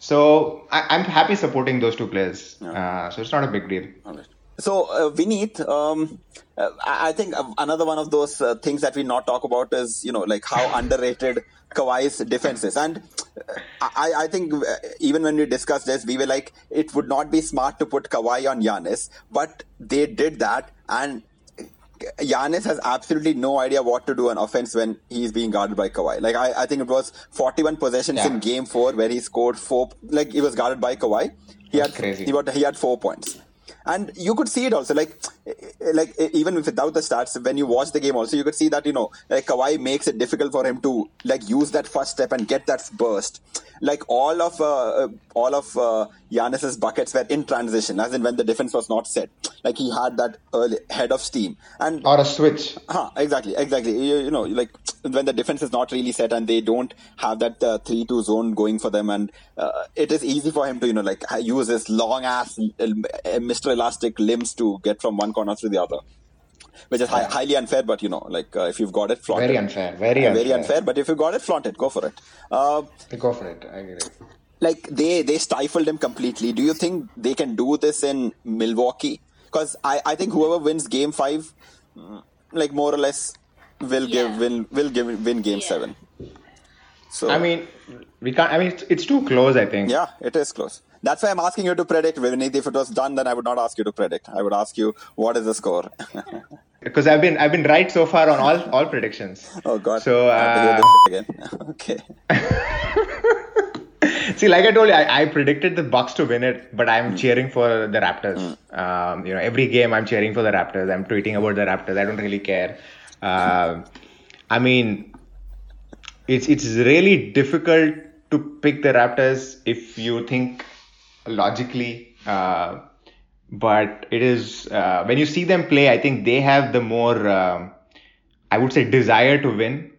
Speaker 4: So I, I'm happy supporting those two players. Uh, so it's not a big deal.
Speaker 3: So, uh, Vineet, um, uh, I I think uh, another one of those uh, things that we not talk about is, you know, like how underrated <laughs> Kawhi's defense is. And uh, I, I think uh, even when we discussed this, we were like, it would not be smart to put Kawhi on Giannis, but they did that. And Giannis has absolutely no idea what to do on offense when he's being guarded by Kawhi. Like I, I think it was 41 possessions
Speaker 4: Yeah.
Speaker 3: in Game Four where he scored four. Like he was guarded by Kawhi. He
Speaker 4: That's
Speaker 3: had
Speaker 4: crazy.
Speaker 3: He, got, he had four points, and you could see it also. Like like even without the stats, when you watch the game, also you could see that you know like Kawhi makes it difficult for him to like use that first step and get that burst. Like all of uh, uh, all of uh, Giannis's buckets were in transition, as in when the defense was not set. Like he had that early head of steam, and
Speaker 4: Or a switch.
Speaker 3: Huh, exactly, exactly. You, you know, like when the defense is not really set and they don't have that uh, three-two zone going for them, and uh, it is easy for him to, you know, like use his long ass uh, Mr. Elastic limbs to get from one corner to the other, which is hi- highly unfair. But you know, like uh, if you've got it, flaunt
Speaker 4: Very
Speaker 3: it.
Speaker 4: unfair. Very unfair.
Speaker 3: very unfair. But if you've got it, flaunt it. Go for it. Uh,
Speaker 4: Go for it. I agree.
Speaker 3: like they they stifled him completely. Do you think they can do this in Milwaukee? Because I, I think whoever wins Game Five, mm, like more or less, will
Speaker 5: Yeah.
Speaker 3: give win will give win Game
Speaker 5: Yeah.
Speaker 3: Seven. So
Speaker 4: I mean, we can't. I mean, it's, it's too close. I think.
Speaker 3: yeah, it is close. That's why I'm asking you to predict. Vinith, if it was done, then I would not ask you to predict. I would ask you what is the score. <laughs>
Speaker 4: Because I've been I've been right so far on all all predictions.
Speaker 3: oh God.
Speaker 4: So
Speaker 3: I have to hear
Speaker 4: uh,
Speaker 3: this again. <laughs> okay. <laughs>
Speaker 4: see, like I told you, I, I predicted the Bucks to win it, but I'm cheering for the Raptors. Um, you know, every game I'm cheering for the Raptors. I'm tweeting about the Raptors. I don't really care. Um I mean, it's it's really difficult to pick the Raptors if you think logically. Uh, but it is uh, when you see them play, I think they have the more, um, I would say, desire to win.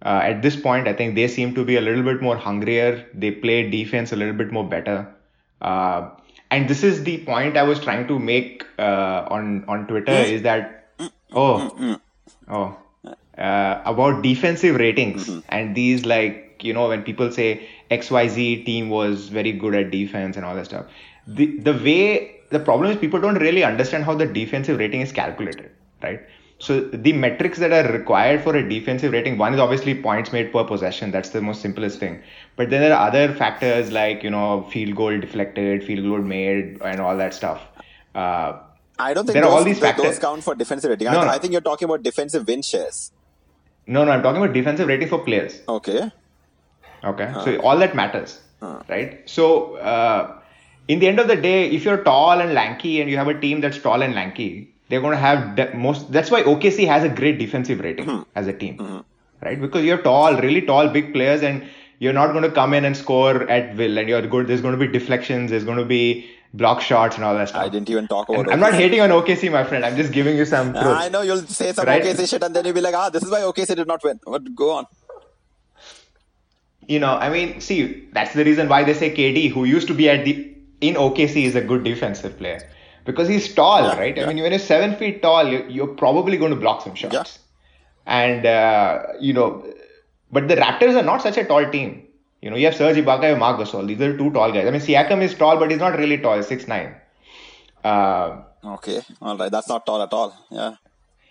Speaker 4: Uh, at this point, I think they seem to be a little bit more hungrier. They play defense a little bit more better. Uh, and this is the point I was trying to make uh, on on Twitter is that oh oh uh, about defensive ratings and these like you know when people say XYZ team was very good at defense and all that stuff. The the way the problem is people don't really understand how the defensive rating is calculated, right? So the metrics that are required for a defensive rating, one is obviously points made per possession. That's the most simplest thing. But then there are other factors like you know field goal deflected, field goal made, and all that stuff. Uh,
Speaker 3: I don't think
Speaker 4: There are
Speaker 3: those,
Speaker 4: all these
Speaker 3: th- those
Speaker 4: factors.
Speaker 3: count for defensive rating.
Speaker 4: No,
Speaker 3: I,
Speaker 4: no.
Speaker 3: I think you're talking about defensive win shares.
Speaker 4: no, no, I'm talking about defensive rating for players.
Speaker 3: Okay.
Speaker 4: Okay, so all that matters, right? So, uh, in the end of the day, if you're tall and lanky and you have a team that's tall and lanky, they're going to have de- most. That's why OKC has a great defensive rating as a team, right? Because you're tall, really tall, big players, and you're not going to come in and score at will, and you're good. There's going to be deflections, there's going to be block shots and all that stuff.
Speaker 3: I didn't even talk about
Speaker 4: I'm not hating on OKC, my friend. I'm just giving you some truth.
Speaker 3: I know you'll say some
Speaker 4: Right?
Speaker 3: OKC shit and then you'll be like, ah, this is why OKC did not win. But go on.
Speaker 4: You know, I mean, see, that's the reason why they say KD, who used to be at the in OKC, is a good defensive player because he's tall,
Speaker 3: Yeah,
Speaker 4: right?
Speaker 3: yeah.
Speaker 4: I mean, when you're seven feet tall, you're, probably going to block some shots,
Speaker 3: Yeah.
Speaker 4: and uh, you know, but the Raptors are not such a tall team. You know, you have Serge Ibaka, have Marc Gasol. These are two tall guys. I mean, Siakam is tall, but he's not really tall. Six nine. Uh,
Speaker 3: Okay. All right. That's not tall at all. Yeah.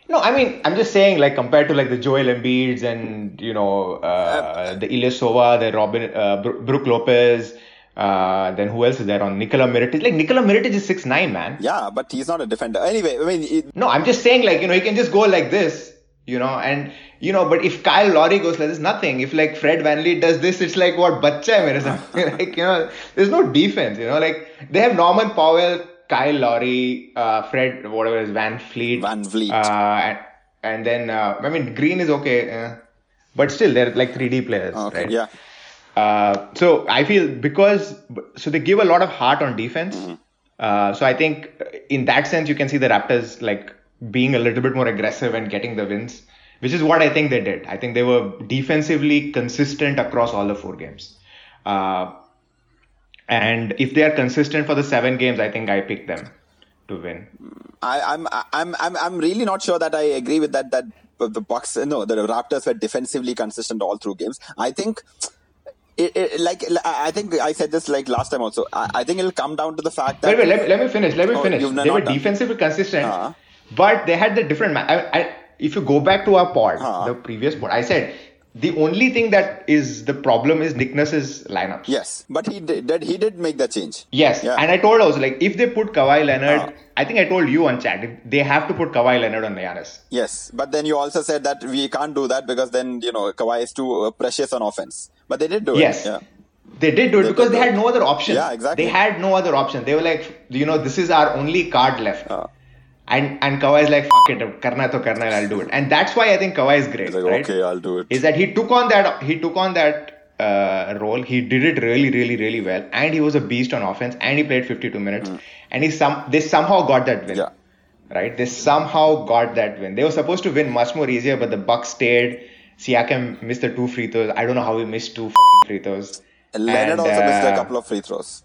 Speaker 4: No, I mean, I'm just saying, like compared to like the Joel Embiid's and you know uh, the Ilyasova, the Robin, uh, Bro- Brook Lopez, uh, then who else is there on Nikola Mirotic? Like Nikola Mirotic is six nine, man.
Speaker 3: Yeah, but he's not a defender. Anyway, I mean, it,
Speaker 4: No, I'm just saying, like you know, he can just go like this, you know, and you know, but if Kyle Lowry goes like this, nothing. If like Fred VanVleet does this, it's like what bacha hai mere <laughs> like you know, there's no defense, you know, like they have Norman Powell. Kyle Lowry, uh, Fred, whatever is Van Fleet,
Speaker 3: Van Vliet.
Speaker 4: uh, and, and then uh, I mean Green is okay, uh, but still they're like 3D players,
Speaker 3: okay.
Speaker 4: right?
Speaker 3: Yeah.
Speaker 4: Uh, so I feel because so they give a lot of heart on defense.
Speaker 3: Mm-hmm.
Speaker 4: Uh, so I think in that sense you can see the Raptors like being a little bit more aggressive and getting the wins, which is what I think they did. I think they were defensively consistent across all the four games. Uh, and if they are consistent for the seven games, I think I pick them to win.
Speaker 3: I, I'm, I'm, I'm, I'm really not sure that I agree with that. That the Bucks, no, the Raptors were defensively consistent all through games. I think it, it, like I think I said this like last time also. I, I think it'll come down to the fact that
Speaker 4: Wait, wait, let, me- let me finish. Let me
Speaker 3: Oh,
Speaker 4: finish. They were
Speaker 3: done.
Speaker 4: defensively consistent,
Speaker 3: Uh-huh.
Speaker 4: but they had the different. Ma- I, I, if you go back to our pod,
Speaker 3: Uh-huh.
Speaker 4: the previous pod, I said the only thing that is the problem is Nick Nurse's lineups.
Speaker 3: yes, but he did, he did make that change.
Speaker 4: Yes,
Speaker 3: Yeah.
Speaker 4: and I told also like if they put Kawhi Leonard,
Speaker 3: Uh-huh.
Speaker 4: I think I told you on chat they have to put Kawhi Leonard on Giannis.
Speaker 3: Yes, but then you also said that we can't do that because then you know Kawhi is too uh, precious on offense. But they did do
Speaker 4: Yes.
Speaker 3: it. Yeah.
Speaker 4: They did do it
Speaker 3: They
Speaker 4: because they had no other option.
Speaker 3: Yeah, exactly.
Speaker 4: They had no other option. They were like, you know, this is our only card left.
Speaker 3: Uh.
Speaker 4: And and Kawhi is like, fuck it, karna to karna, I'll do it. And that's why I think Kawhi is great.
Speaker 3: He's like,
Speaker 4: right?
Speaker 3: okay, I'll do it.
Speaker 4: Is that he took on that he took on that uh, role. He did it really, really, really well, and he was a beast on offense, and he played 52 minutes, and he some they somehow got that win.
Speaker 3: Mm. Yeah.
Speaker 4: Right? They somehow got that win. They were supposed to win much more easier, but the Bucks stayed. Siakam missed the two free throws. I don't know how he missed two fucking free throws.
Speaker 3: Leonard
Speaker 4: And,
Speaker 3: also missed a
Speaker 4: uh,
Speaker 3: couple of free throws.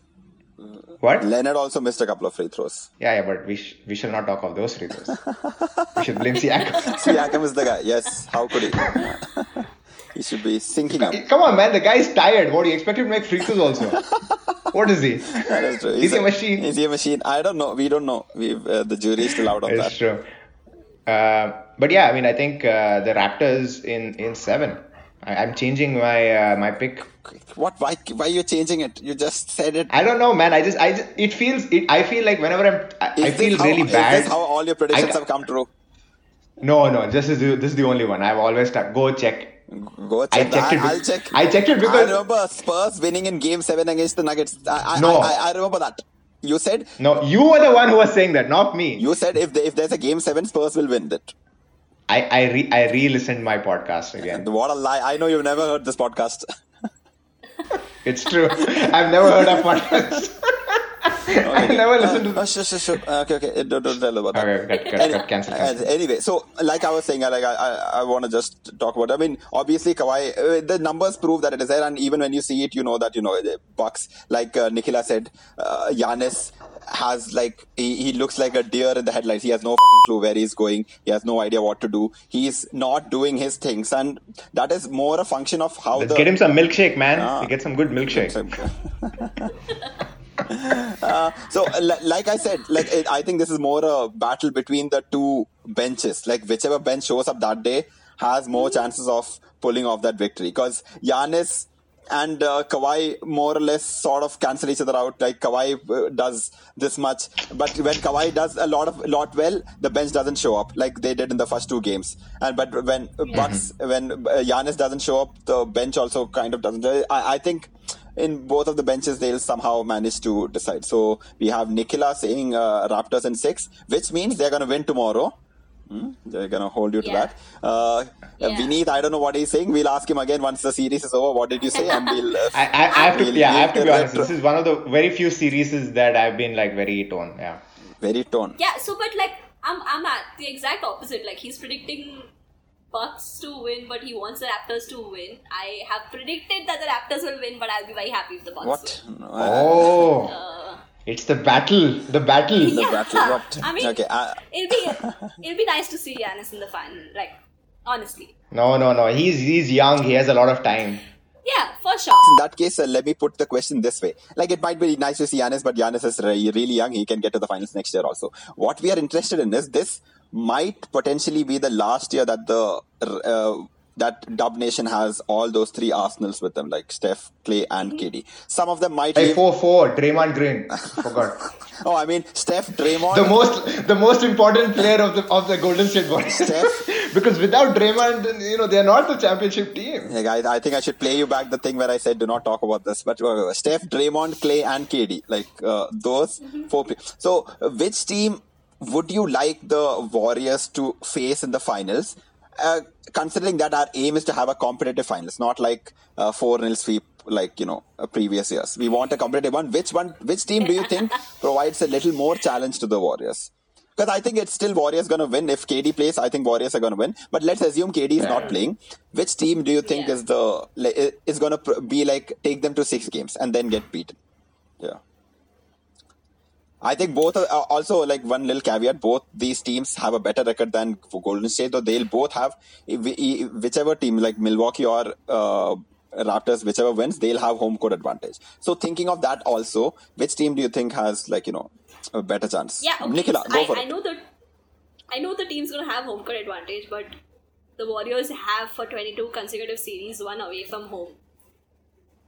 Speaker 4: What?
Speaker 3: Leonard also missed a couple of free throws.
Speaker 4: Yeah, yeah, but we sh- we shall not talk of those free throws. we should blame Siakam. <laughs>
Speaker 3: Siakam is the guy. Yes, how could he? <laughs> he should be sinking up.
Speaker 4: Come on, man. The guy is tired. What do you expect him to make free throws also? what is he?
Speaker 3: That is true.
Speaker 4: Is he a machine?
Speaker 3: Is he a machine? I don't know. We don't know. We uh, the jury is still out on
Speaker 4: It's
Speaker 3: that.
Speaker 4: true. Uh, but yeah, I mean, I think uh, the Raptors in in seven. I, I'm changing my uh, my pick.
Speaker 3: What? Why? Why are you changing it? You just said it.
Speaker 4: I don't know, man. I just I just, it feels it. I feel like whenever I'm I, I feel
Speaker 3: how,
Speaker 4: really
Speaker 3: is
Speaker 4: bad.
Speaker 3: this how all your predictions
Speaker 4: I-
Speaker 3: have come true?
Speaker 4: No, no. This is the, this is the only one. I've always stuck. Go check.
Speaker 3: Go
Speaker 4: I
Speaker 3: check.
Speaker 4: checked it.
Speaker 3: I, will check.
Speaker 4: I checked it because I
Speaker 3: remember Spurs winning in Game Seven against the Nuggets. I, I,
Speaker 4: No.
Speaker 3: I, I, I remember that. You said
Speaker 4: no, you were the one who was saying that, not me.
Speaker 3: you said if they, if there's a Game Seven, Spurs will win it.
Speaker 4: I I re I re-listened my podcast again. <laughs>
Speaker 3: What a lie! I know you've never heard this podcast.
Speaker 4: It's true. I've never heard of <laughs> podcast. <laughs> I never listened to.
Speaker 3: Oh, sure, sure, sure. Okay, okay. Don't, don't tell about that.
Speaker 4: Okay, cut, cut,
Speaker 3: Any-
Speaker 4: cancel,
Speaker 3: uh,
Speaker 4: cancel.
Speaker 3: Anyway, so like I was saying, I like I, I, I want to just talk about. I mean, obviously, Kawhi. Uh, the numbers prove that it is there, and even when you see it, you know that you know the Bucks. Like uh, Nikila said, uh, Giannis has like he, he looks like a deer in the headlights. He has no fucking clue where he's going. He has no idea what to do. He's not doing his things, and that is more a function of how
Speaker 4: Let's
Speaker 3: the
Speaker 4: get him some milkshake, man.
Speaker 3: Ah.
Speaker 4: Get some good milkshake. <laughs>
Speaker 3: Uh, so li- like i said like it, i think this is more a battle between the two benches like whichever bench shows up that day has more chances of pulling off that victory because Giannis and uh, Kawhi more or less sort of cancel each other out. Like Kawhi uh, does this much, but when Kawhi does a lot of lot well, the bench doesn't show up like they did in the first two games. And but when Bucks when uh, Giannis doesn't show up, the bench also kind of doesn't. I, I think in both of the benches they'll somehow manage to decide. So we have Nikila saying uh, Raptors in six, which means they're gonna win tomorrow. Hmm? They're gonna hold you to
Speaker 5: Yeah.
Speaker 3: that. Uh,
Speaker 5: Yeah.
Speaker 3: Vineet, I don't know what he's saying. We'll ask him again once the series is over. What did you say? And we'll. Uh, <laughs>
Speaker 4: I, I, I have to,
Speaker 3: we'll-
Speaker 4: yeah, I have to be honest. This is one of the very few series that I've been like very torn. Yeah.
Speaker 3: Very tone.
Speaker 5: Yeah, so but like I'm I'm at the exact opposite. Like he's predicting Bucks to win, but he wants the Raptors to win. I have predicted that the Raptors will win, but I'll be very happy if the Bucks
Speaker 3: What?
Speaker 5: win.
Speaker 3: No,
Speaker 4: Oh,
Speaker 5: Uh,
Speaker 4: it's the battle. The battle.
Speaker 5: yeah,
Speaker 3: battle, what?
Speaker 5: I mean,
Speaker 3: Okay, uh,
Speaker 5: it'll be it'll be nice to see Giannis in the final. Like honestly,
Speaker 4: No, no, no. He's he's young. He has a lot of time.
Speaker 5: yeah, for sure.
Speaker 3: in that case, uh, let me put the question this way. Like, it might be nice to see Giannis, but Giannis is re- really young. He can get to the finals next year also. What we are interested in is this might potentially be the last year that the uh, that Dub Nation has all those three Arsenals with them, like Steph, Klay, and KD. Some of them might.
Speaker 4: Hey,
Speaker 3: leave-
Speaker 4: four four. Draymond Green. <laughs> Forgot.
Speaker 3: oh, I mean, Steph, Draymond.
Speaker 4: the most the most important player of the of the Golden State Warriors.
Speaker 3: Steph. <laughs>
Speaker 4: because without Draymond, you know, they are not the championship team.
Speaker 3: Like, I, I think I should play you back the thing where I said do not talk about this. But uh, Steph, Draymond, Klay, and KD, like uh, those four. Play- so, uh, which team would you like the Warriors to face in the finals? Uh, considering that our aim is to have a competitive finals, not like uh, four nil sweep like you know uh, previous years. We want a competitive one. Which one? Which team do you think <laughs> provides a little more challenge to the Warriors? Because I think it's still Warriors going to win. If KD plays, I think Warriors are going to win. But let's assume KD is not playing. Which team do you think
Speaker 5: Yeah.
Speaker 3: is the like, is going to be like take them to six games and then get beaten? Yeah. I think both are also like one little caveat. Both these teams have a better record than for Golden State, though they'll both have whichever team like Milwaukee or uh, Raptors, whichever wins, they'll have home court advantage. So thinking of that also, which team do you think has like you know a better chance?
Speaker 5: Yeah, okay.
Speaker 3: Nicola, go
Speaker 5: I,
Speaker 3: for
Speaker 5: I
Speaker 3: it.
Speaker 5: know that I know the team's gonna have home court advantage, but the Warriors have for 22 consecutive series one away from home.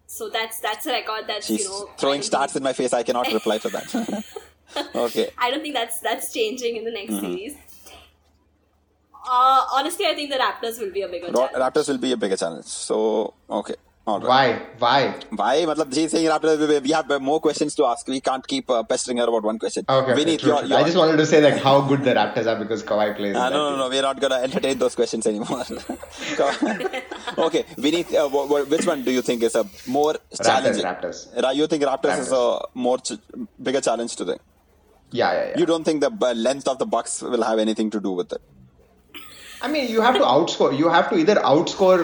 Speaker 5: So that's that's a record that's
Speaker 3: She's
Speaker 5: you know
Speaker 3: throwing stats in my face. I cannot reply to that. <laughs> <laughs> okay.
Speaker 5: I don't think that's that's changing in the next
Speaker 3: Mm-hmm.
Speaker 5: series. Uh, honestly, I think the Raptors will be a bigger
Speaker 3: Ra-
Speaker 5: challenge.
Speaker 3: Raptors will be a bigger challenge. So okay. All right.
Speaker 4: Why? Why?
Speaker 3: Why? Matlab, she's saying Raptors. We have more questions to ask. We can't keep uh, pestering her about one question.
Speaker 4: Okay. okay, true,
Speaker 3: you're, you're,
Speaker 4: I just wanted to say like how good the Raptors are because Kawhi plays.
Speaker 3: Uh, no, no, no. We're not gonna entertain those questions anymore. <laughs> <laughs> Okay, Vinith, uh, wh- wh- which one do you think is a more challenging?
Speaker 4: Raptors.
Speaker 3: Ra- You think Raptors, is a more ch- bigger challenge to them?
Speaker 4: Yeah, yeah, yeah.
Speaker 3: You don't think the length of the Bucks will have anything to do with it?
Speaker 4: I mean, you have to outscore. You have to either outscore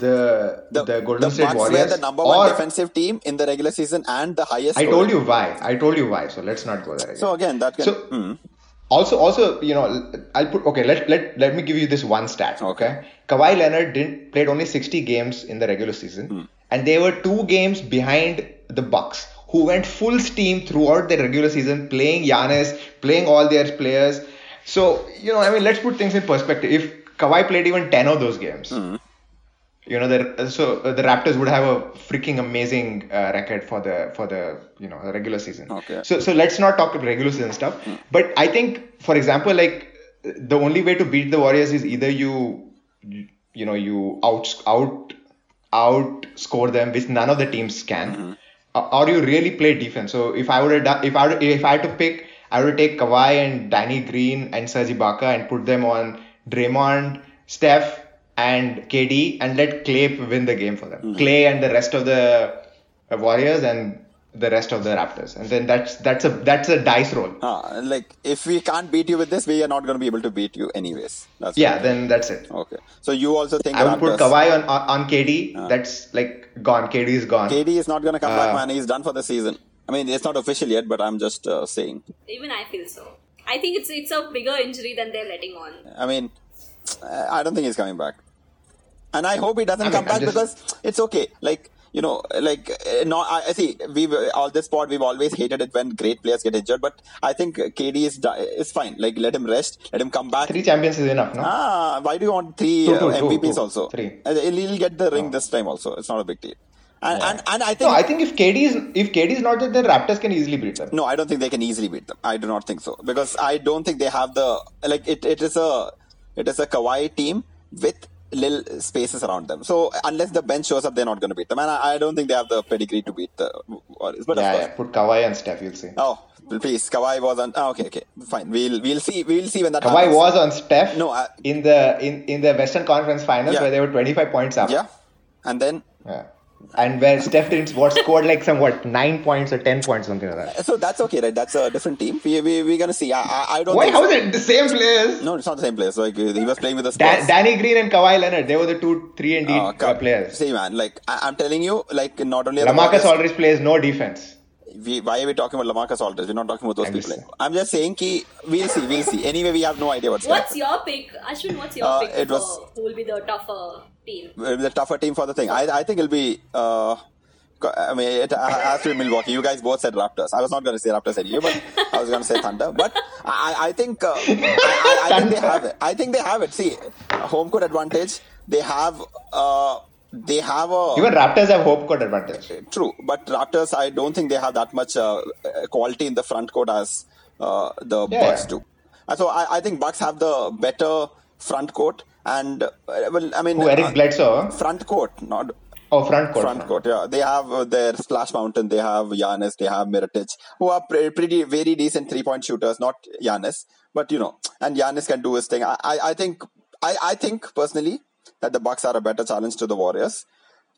Speaker 4: the the, Golden State
Speaker 3: Bucks
Speaker 4: Warriors
Speaker 3: were the number one defensive team in the regular season and the highest.
Speaker 4: I
Speaker 3: scoring.
Speaker 4: told you why. I told you why. So let's not go there. Again.
Speaker 3: So again, that can.
Speaker 4: So
Speaker 3: Mm.
Speaker 4: also, also, you know, I'll put okay. Let let let me give you this one stat. Okay, Kawhi Leonard didn't played only 60 games in the regular season,
Speaker 3: Hmm.
Speaker 4: and they were two games behind the Bucks, who went full steam throughout the regular season, playing Giannis, playing all their players. So you know, I mean, let's put things in perspective. If Kawhi played even 10 of those games.
Speaker 3: Hmm.
Speaker 4: You know, the, so uh, the Raptors would have a freaking amazing uh, record for the for the you know the regular season.
Speaker 3: Okay.
Speaker 4: So so let's not talk about regular season stuff. But I think, for example, like the only way to beat the Warriors is either you you know you out out outscore them, which none of the teams can, or- or you really play defense. So if I would have if I would, if I had to pick, I would take Kawhi and Danny Green and Serge Ibaka and put them on Draymond, Steph, and KD, and let Klay win the game for them. Klay and the rest of the uh, Warriors and the rest of the Raptors, and then that's that's a that's a dice roll.
Speaker 3: Ah, like if we can't beat you with this, we are not going to be able to beat you anyways. That's
Speaker 4: Yeah, then that's it.
Speaker 3: Okay. So you also think
Speaker 4: I would put
Speaker 3: Raptors-
Speaker 4: Kawhi on on, on KD. That's like gone. KD is gone.
Speaker 3: KD is not going to come back,
Speaker 4: Uh,
Speaker 3: man. He's done for the season. I mean, it's not official yet, but I'm just uh, saying.
Speaker 5: Even I feel so. I think it's it's a bigger injury than they're letting on.
Speaker 3: I mean, I don't think he's coming back, and I hope he doesn't
Speaker 4: I mean,
Speaker 3: come back
Speaker 4: I'm just-
Speaker 3: because it's okay. Like you know, like uh, no, I, I see. We all this sport we've always hated it when great players get injured, but I think KD is is fine. Like let him rest, let him come back.
Speaker 4: Three champions is enough, no?
Speaker 3: Ah, why do you want three
Speaker 4: Two, two,
Speaker 3: uh, MVPs
Speaker 4: two.
Speaker 3: also?
Speaker 4: Three.
Speaker 3: Uh, He'll get the ring this time also. It's not a big deal. And and, and I think
Speaker 4: No, I think if KD is if KD is not there, the Raptors can easily beat them.
Speaker 3: No, I don't think they can easily beat them. I do not think so because I don't think they have the like it. It is a it is a Kawhi team with little spaces around them. So unless the bench shows up, they're not going to beat them. And I, I don't think they have the pedigree to beat the Warriors. But
Speaker 4: Yeah, yeah, put Kawhi and Steph, you'll see.
Speaker 3: oh please, Kawhi was on. Oh, okay, okay, fine. We'll we'll see. We'll see when that
Speaker 4: Kawhi
Speaker 3: happens.
Speaker 4: was on Steph
Speaker 3: No, I-
Speaker 4: in the in, in the Western Conference Finals
Speaker 3: Yeah.
Speaker 4: where they were 25 points up.
Speaker 3: Yeah, and then
Speaker 4: Yeah. And where Steph didn't what scored like some what nine points or ten points something like that.
Speaker 3: so that's okay, right? That's a different team. We we we're gonna see. I I, I don't.
Speaker 4: Why?
Speaker 3: think
Speaker 4: How
Speaker 3: so.
Speaker 4: is it the same players?
Speaker 3: No, it's not the same players. Like uh, he was playing with the
Speaker 4: Da-
Speaker 3: Spurs.
Speaker 4: Danny Green and Kawhi Leonard, they were the two, three and D
Speaker 3: Uh,
Speaker 4: uh,
Speaker 3: come-
Speaker 4: players.
Speaker 3: See, man, like I, I'm telling you, like not only are the
Speaker 4: LaMarcus Aldridge plays no defense.
Speaker 3: we, why are we talking about LaMarcus Aldridge? We're not talking about those
Speaker 4: I'm
Speaker 3: people.
Speaker 4: just-
Speaker 3: I'm just saying, ki, we'll see, we'll see. Anyway, we have no idea what's
Speaker 5: What's
Speaker 3: going
Speaker 5: your pick, Ashwin? What's your
Speaker 3: Uh,
Speaker 5: pick
Speaker 3: it
Speaker 5: for
Speaker 3: was-
Speaker 5: who will be the tougher team?
Speaker 3: to happen. The tougher team for the thing. I, I think it'll be. Uh, I mean, it has to be Milwaukee. You guys both said Raptors. I was not going to say Raptors anyway, but I was going to say Thunder. But I, I think, uh, I, I, I think they have it. I think they have it. See, home court advantage. They have. Uh, they have a.
Speaker 4: Even Raptors have home court advantage.
Speaker 3: True, but Raptors, I don't think they have that much uh, uh, quality in the front court as uh, the
Speaker 4: Yeah,
Speaker 3: Bucks
Speaker 4: yeah.
Speaker 3: do. And so I, I think Bucks have the better front court, and uh, well, I mean,
Speaker 4: Who, Eric
Speaker 3: uh,
Speaker 4: Bledsoe?
Speaker 3: front court, not
Speaker 4: Oh, front court.
Speaker 3: front court. Yeah, they have uh, their splash mountain. They have Giannis. They have Mirotic, who are pre- pretty very decent three point shooters. Not Giannis, but you know, and Giannis can do his thing. I, I, I think, I, I think personally that the Bucks are a better challenge to the Warriors.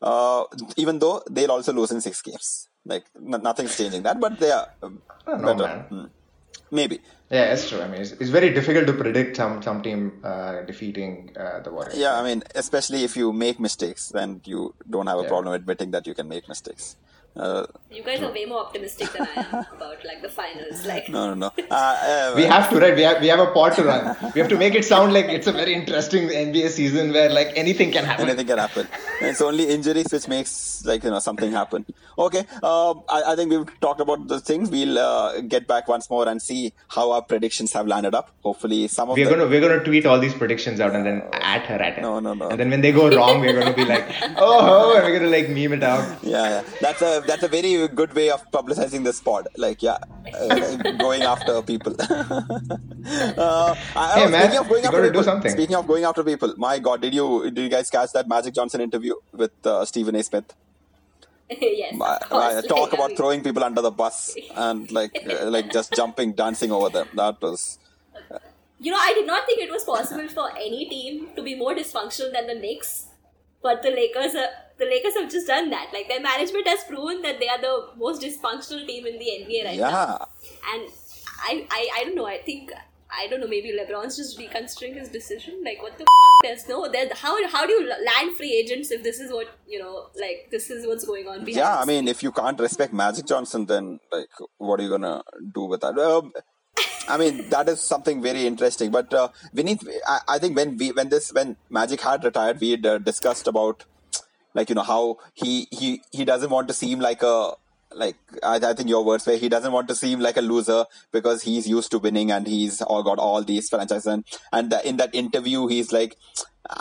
Speaker 3: Uh, even though they'll also lose in six games. Like n- nothing's changing that, but they are um,
Speaker 4: know,
Speaker 3: better.
Speaker 4: man.
Speaker 3: Maybe.
Speaker 4: Yeah, it's true. I mean, it's, it's very difficult to predict some some team uh, defeating uh, the Warriors.
Speaker 3: Yeah, I mean, especially if you make mistakes, then you don't have a
Speaker 4: Yeah.
Speaker 3: problem admitting that you can make mistakes. Uh,
Speaker 5: You guys are way more optimistic than I am about like the finals. Like
Speaker 3: no, no, no. <laughs> Uh, uh,
Speaker 4: We have to, right? We have we have a pod to run. We have to make it sound like it's a very interesting NBA season where like anything can happen.
Speaker 3: anything can happen. it's only injuries which makes like you know something happen. Okay, uh, I, I think we've talked about the things. We'll uh, get back once more and see how our predictions have landed up. Hopefully, some of
Speaker 4: We're
Speaker 3: them.
Speaker 4: gonna we're gonna tweet all these predictions out and then at her at it.
Speaker 3: No, no, no.
Speaker 4: And then when they go wrong, we're gonna be like, oh, oh, and we're gonna like meme it out.
Speaker 3: Yeah, yeah, that's a that's a very good way of publicizing this pod. Like, yeah, uh, <laughs> going after people. <laughs> uh, I,
Speaker 4: Hey, man,
Speaker 3: speaking of going after
Speaker 4: gotta do
Speaker 3: people,
Speaker 4: something.
Speaker 3: Speaking of going after people, my God, did you did you guys catch that Magic Johnson interview with uh, Stephen A. Smith? <laughs>
Speaker 5: yes. of
Speaker 3: Uh,
Speaker 5: course,
Speaker 3: uh, talk about throwing people under the bus and like uh, like just jumping, dancing over them. That was
Speaker 5: You know, I did not think it was possible for any team to be more dysfunctional than the Knicks, but the Lakers are, the Lakers have just done that. Like their management has proven that they are the most dysfunctional team in the NBA right now.
Speaker 3: yeah.
Speaker 5: And I, I, I don't know. I think I don't know. Maybe LeBron's just reconsidering his decision. Like what the fuck? There's no. There's how how do you land free agents if this is what you know? Like this is what's going on. behind
Speaker 3: Yeah, I mean, if you can't respect Magic Johnson, then like, what are you gonna do with that? Um, I mean, that is something very interesting. But uh, Vineet, I, I think when we when this when Magic had retired, we had uh, discussed about like you know how he he he doesn't want to seem like a like I, I think your words were he doesn't want to seem like a loser because he's used to winning and he's all got all these franchises. And and the, in that interview he's like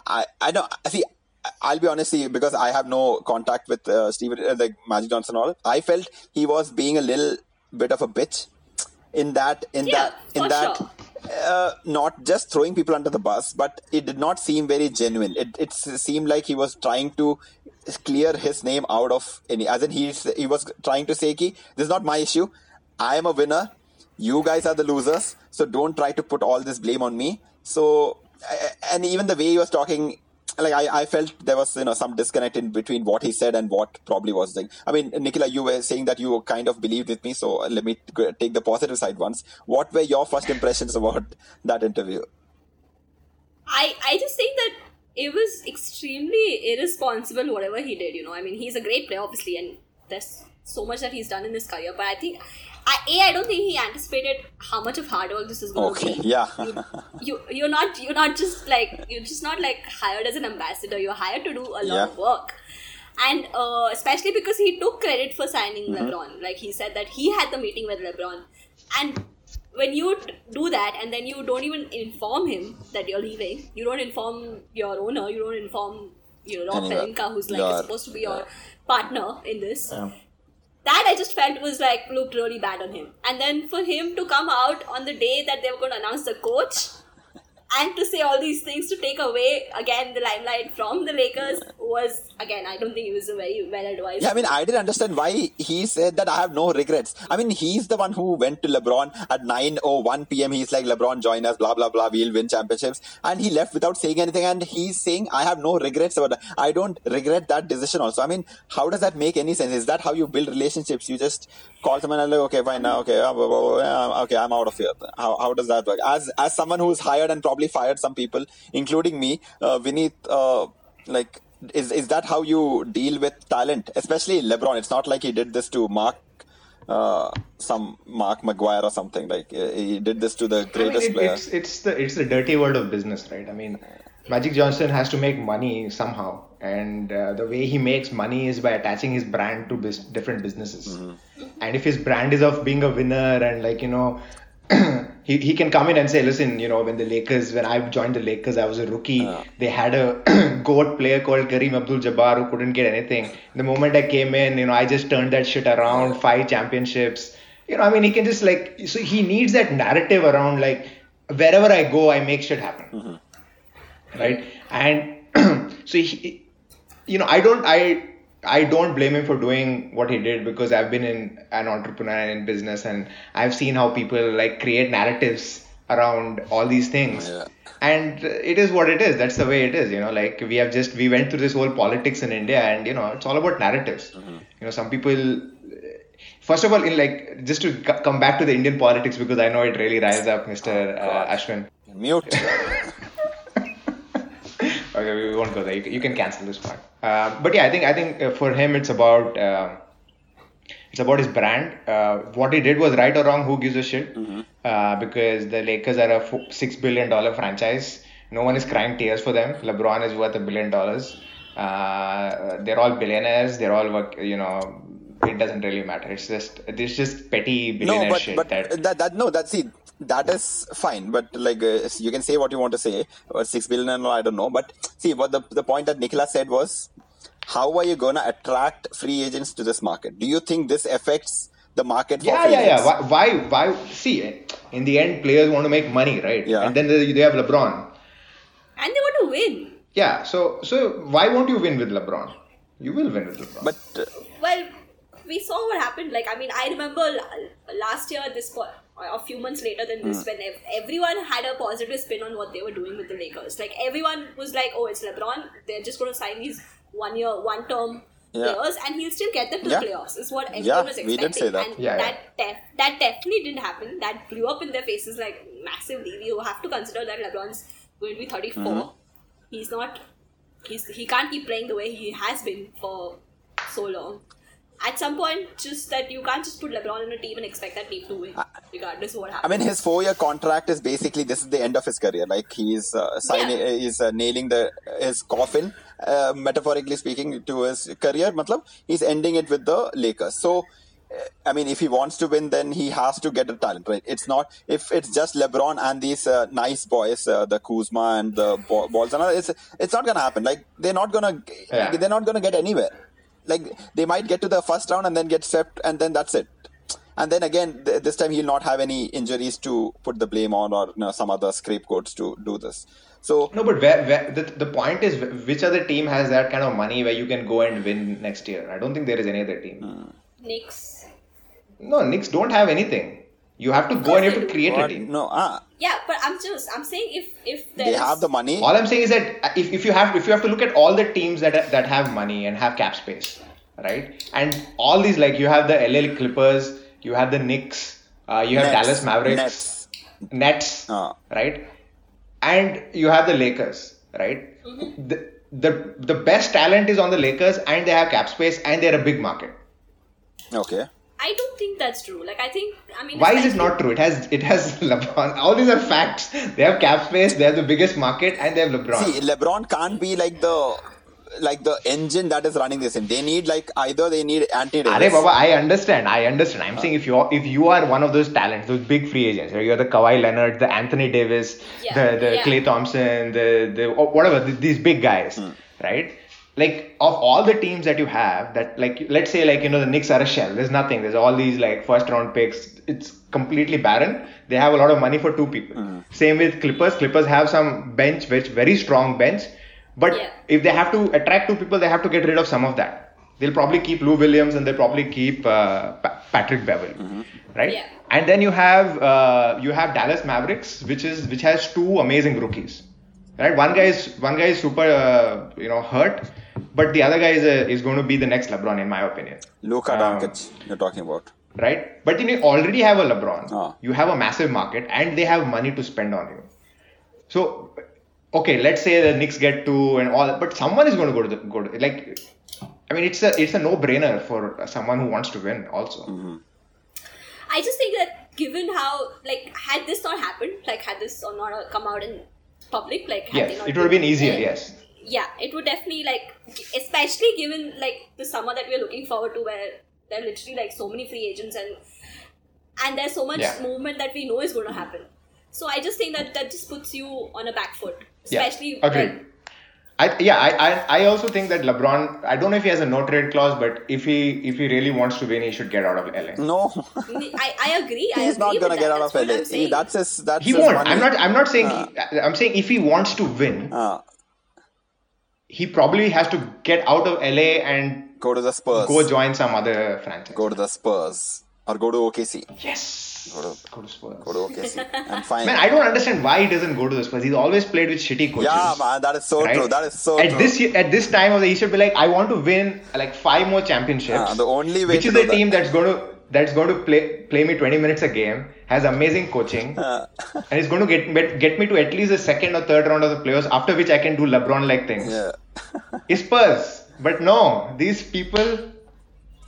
Speaker 3: I I don't see I'll be honest here because I have no contact with uh, Stephen uh, like Magic Johnson all. I felt he was being a little bit of a bitch in that in
Speaker 5: Yeah,
Speaker 3: that in that
Speaker 5: sure.
Speaker 3: uh, not just throwing people under the bus, but it did not seem very genuine. It it seemed like he was trying to clear his name out of any. As in, he he was trying to say, "Ki this is not my issue. I am a winner. You guys are the losers. So don't try to put all this blame on me." So and even the way he was talking. Like I, I felt there was you know some disconnect in between what he said and what probably was saying. I mean, Nicola, you were saying that you kind of believed with me, so let me take the positive side once. What were your first impressions about that interview?
Speaker 5: I I just think that it was extremely irresponsible whatever he did. You know, I mean, he's a great player, obviously, and there's so much that he's done in his career. But I think, I a I don't think he anticipated how much of hard work this is going to
Speaker 3: Okay,
Speaker 5: be.
Speaker 3: yeah.
Speaker 5: You, you you're not you're not just like you're just not like hired as an ambassador. You're hired to do a lot
Speaker 3: Yeah.
Speaker 5: of work. And uh, especially because he took credit for signing
Speaker 3: Mm-hmm.
Speaker 5: LeBron, like he said that he had the meeting with LeBron, and when you do that and then you don't even inform him that you're leaving, you don't inform your owner, you don't inform you know Rob Pelinka, who's like
Speaker 3: Your-
Speaker 5: supposed to be your partner in this. That I just felt was like looked really bad on him. And then for him to come out on the day that they were going to announce the coach and to say all these things to take away again the limelight from the Lakers was again I don't think it was a very well advised.
Speaker 3: Yeah, I mean, I didn't understand why he said that I have no regrets. I mean, he's the one who went to LeBron at 9.01 p.m. He's like, LeBron, join us, blah, blah, blah, we'll win championships. And he left without saying anything. And he's saying, I have no regrets about that. I don't regret that decision also. I mean, how does that make any sense? Is that how you build relationships? You just call someone and like, okay, fine, now, okay, okay, I'm out of here. How, how does that work? As, as someone who's hired and probably fired some people, including me, uh, Vineet, uh, like, is is that how you deal with talent, especially LeBron? It's not like he did this to Mark, uh, some Mark McGwire or something. Like uh, he did this to the
Speaker 4: I mean,
Speaker 3: greatest
Speaker 4: it-
Speaker 3: player.
Speaker 4: it's it's the it's the dirty world of business, right? I mean, Magic Johnson has to make money somehow, and uh, the way he makes money is by attaching his brand to bus- different businesses.
Speaker 3: Mm-hmm.
Speaker 4: And if his brand is of being a winner and like you know. <clears throat> he, he can come in and say, listen, you know, when the Lakers, when I joined the Lakers, I was a rookie. They had a <clears throat> goat player called Kareem Abdul-Jabbar who couldn't get anything. The moment I came in, you know, I just turned that shit around. Five championships. You know, I mean, he can just like, so he needs that narrative around like, wherever I go, I make shit happen. Mm-hmm. Right? And <clears throat> so he, you know, I don't, I, I don't blame him for doing what he did because I've been in an entrepreneur and in business and I've seen how people like create narratives around all these things.
Speaker 3: Yeah.
Speaker 4: And it is what it is. That's the way it is. You know, like we have just we went through this whole politics in India, and you know, it's all about narratives. You know, some people. First of all, in like just to c- come back to the Indian politics because I know it really riles up Mr. uh, Ashwin.
Speaker 3: Mute. <laughs>
Speaker 4: Okay, we won't go there. You, can- you can cancel this part. Uh, but yeah, I think I think uh, for him it's about uh, it's about his brand. Uh, what he did was right or wrong. Who gives a shit? Uh, because the Lakers are a six billion dollar franchise. No one is crying tears for them. LeBron is worth a billion dollars. Uh, they're all billionaires. They're all work. You know, it doesn't really matter. It's just it's just petty
Speaker 3: No,
Speaker 4: billionaire
Speaker 3: but
Speaker 4: shit.
Speaker 3: but
Speaker 4: that,
Speaker 3: that, that no, that's it. that is fine. But like uh, you can say what you want to say, or six billion and all, I don't know. But see, what the the point that Nicolas said was, how are you gonna attract free agents to this market? Do you think this affects the market for
Speaker 4: yeah,
Speaker 3: free
Speaker 4: yeah, yeah. Why, why, why? See, in the end, players want to make money, right?
Speaker 3: Yeah.
Speaker 4: And then they they have LeBron.
Speaker 5: And they want to win.
Speaker 4: Yeah. So, so why won't you win with LeBron? You will win with LeBron.
Speaker 3: But uh,
Speaker 5: Well, we saw what happened. Like, I mean, I remember last year, this po- a few months later than
Speaker 3: Hmm.
Speaker 5: this, when ev- everyone had a positive spin on what they were doing with the Lakers. Like, everyone was like, "Oh, it's LeBron. They're just going to sign these one-year, one-term
Speaker 3: Yeah.
Speaker 5: players, and he'll still get them to
Speaker 3: Yeah.
Speaker 5: the playoffs." Is what everyone
Speaker 3: Yeah,
Speaker 5: was
Speaker 3: we
Speaker 5: expecting.
Speaker 3: did say that.
Speaker 5: And
Speaker 4: Yeah, yeah.
Speaker 5: that def- that definitely didn't happen. That blew up in their faces like massively. We have to consider that LeBron's going to be 34.
Speaker 3: Mm-hmm.
Speaker 5: He's not. He's he can't keep playing the way he has been for so long. At some point, just that you can't just put LeBron in a team and expect that team to win, regardless of what happens.
Speaker 3: I mean, his four-year contract is basically this is the end of his career. Like he's uh, signing,
Speaker 5: Yeah.
Speaker 3: he's uh, nailing the his coffin, uh, metaphorically speaking, to his career. Matlab, he's ending it with the Lakers. So, uh, I mean, if he wants to win, then he has to get the talent right. It's not if it's just LeBron and these uh, nice boys, uh, the Kuzma and the balls and all. It's it's not gonna happen. Like they're not gonna
Speaker 4: Yeah.
Speaker 3: they're not gonna get anywhere. Like they might get to the first round and then get swept, and then that's it. And then again, th- this time he'll not have any injuries to put the blame on or you know, some other scapegoats to do this. So
Speaker 4: No, but where, where the, the point is, which other team has that kind of money where you can go and win next year? I don't think there is any other team.
Speaker 3: Hmm.
Speaker 5: Knicks.
Speaker 4: No, Knicks don't have anything. You have to go and you have to create a team.
Speaker 3: no, ah,
Speaker 5: Yeah, but I'm just I'm saying if if
Speaker 3: they have the money.
Speaker 4: All I'm saying is that if, if you have if you have to look at all the teams that that have money and have cap space, right? And all these like you have the LA Clippers, you have the Knicks, uh, you have
Speaker 3: Nets,
Speaker 4: Dallas Mavericks,
Speaker 3: Nets.
Speaker 4: Nets,
Speaker 3: Ah.
Speaker 4: right? And you have the Lakers, right? The, the the best talent is on the Lakers, and they have cap space, and they're a big market.
Speaker 3: Okay.
Speaker 5: I don't think that's true. Like I think I mean
Speaker 4: Why is it not true? It has it has <laughs> LeBron. All these are facts. They have cap space, they have the biggest market, and they have LeBron.
Speaker 3: See, LeBron can't be like the like the engine that is running this in. They need like either they need Anthony
Speaker 4: Are
Speaker 3: Davis.
Speaker 4: Baba, I understand. I understand. I'm saying if you are if you are one of those talents, those big free agents, right? you're the Kawhi Leonard, the Anthony Davis,
Speaker 5: Yeah,
Speaker 4: the the
Speaker 5: yeah.
Speaker 4: Klay Thompson, the the whatever th- these big guys,
Speaker 3: Hmm.
Speaker 4: right? Like of all the teams that you have, that like let's say like you know the Knicks are a shell. There's nothing. There's all these like first round picks. It's completely barren. They have a lot of money for two people.
Speaker 3: Hmm.
Speaker 4: Same with Clippers. Clippers have some bench, which very strong bench. But
Speaker 5: Yeah.
Speaker 4: if they have to attract two people, they have to get rid of some of that. They'll probably keep Lou Williams and they'll probably keep uh, Pa- Patrick Beverley, right?
Speaker 5: Yeah.
Speaker 4: And then you have uh, you have Dallas Mavericks, which is which has two amazing rookies, right? One guy is one guy is super uh, you know hurt, but the other guy is uh, is going to be the next LeBron in my opinion,
Speaker 3: Luka
Speaker 4: Um,
Speaker 3: Doncic, you're talking about.
Speaker 4: right? But you already have a LeBron,
Speaker 3: Ah.
Speaker 4: you have a massive market, and they have money to spend on you. So, okay, let's say the Knicks get two and all, but someone is going to go to the go to like. I mean, it's a it's a no brainer for someone who wants to win. Also,
Speaker 5: I just think that given how like had this not happened, like had this or not uh, come out in public, like had they
Speaker 4: yes,
Speaker 5: not
Speaker 4: it would have been easier.
Speaker 5: there,
Speaker 4: Yes,
Speaker 5: yeah, it would definitely like, especially given like the summer that we're looking forward to, where there are literally like so many free agents and and there's so much
Speaker 4: Yeah.
Speaker 5: movement that we know is going to happen. So I just think that that just puts you on a back foot,
Speaker 4: yeah,
Speaker 5: especially
Speaker 4: agreed.
Speaker 5: like,
Speaker 4: I, yeah, I, I, I also think that LeBron. I don't know if he has a no trade clause, but if he if he really wants to win, he should get out of LA.
Speaker 3: No, <laughs>
Speaker 5: I, I agree. I
Speaker 3: he's
Speaker 5: agree
Speaker 3: not gonna
Speaker 5: that.
Speaker 3: get out
Speaker 5: That's
Speaker 3: of LA.
Speaker 5: I'm
Speaker 3: He, that's his. That's
Speaker 4: He
Speaker 3: his
Speaker 4: won't.
Speaker 3: money.
Speaker 4: I'm not. I'm not saying.
Speaker 3: Ah.
Speaker 4: he, I'm saying if he wants to win,
Speaker 3: Ah,
Speaker 4: he probably has to get out of LA and
Speaker 3: go to the Spurs.
Speaker 4: go join some other franchise.
Speaker 3: Go to the Spurs or go to OKC.
Speaker 4: Yes.
Speaker 3: Go to-
Speaker 4: Go to Spurs.
Speaker 3: Go to OKC. I'm <laughs> fine.
Speaker 4: Man, I don't understand why he doesn't go to the Spurs. He's always played with shitty coaches.
Speaker 3: yeah, man, that is so
Speaker 4: right?
Speaker 3: true. That is so
Speaker 4: at
Speaker 3: true.
Speaker 4: this at this time of the year, he should be like, I want to win like five more championships.
Speaker 3: Ah, the only way
Speaker 4: which is
Speaker 3: do
Speaker 4: the
Speaker 3: that.
Speaker 4: team that's going to that's going to play play me 20 minutes a game, has amazing coaching,
Speaker 3: Ah. <laughs>
Speaker 4: and is going to get get- me to at least the second or third round of the playoffs. After which I can do LeBron like things.
Speaker 3: yeah. <laughs>
Speaker 4: Is Spurs, but no, these people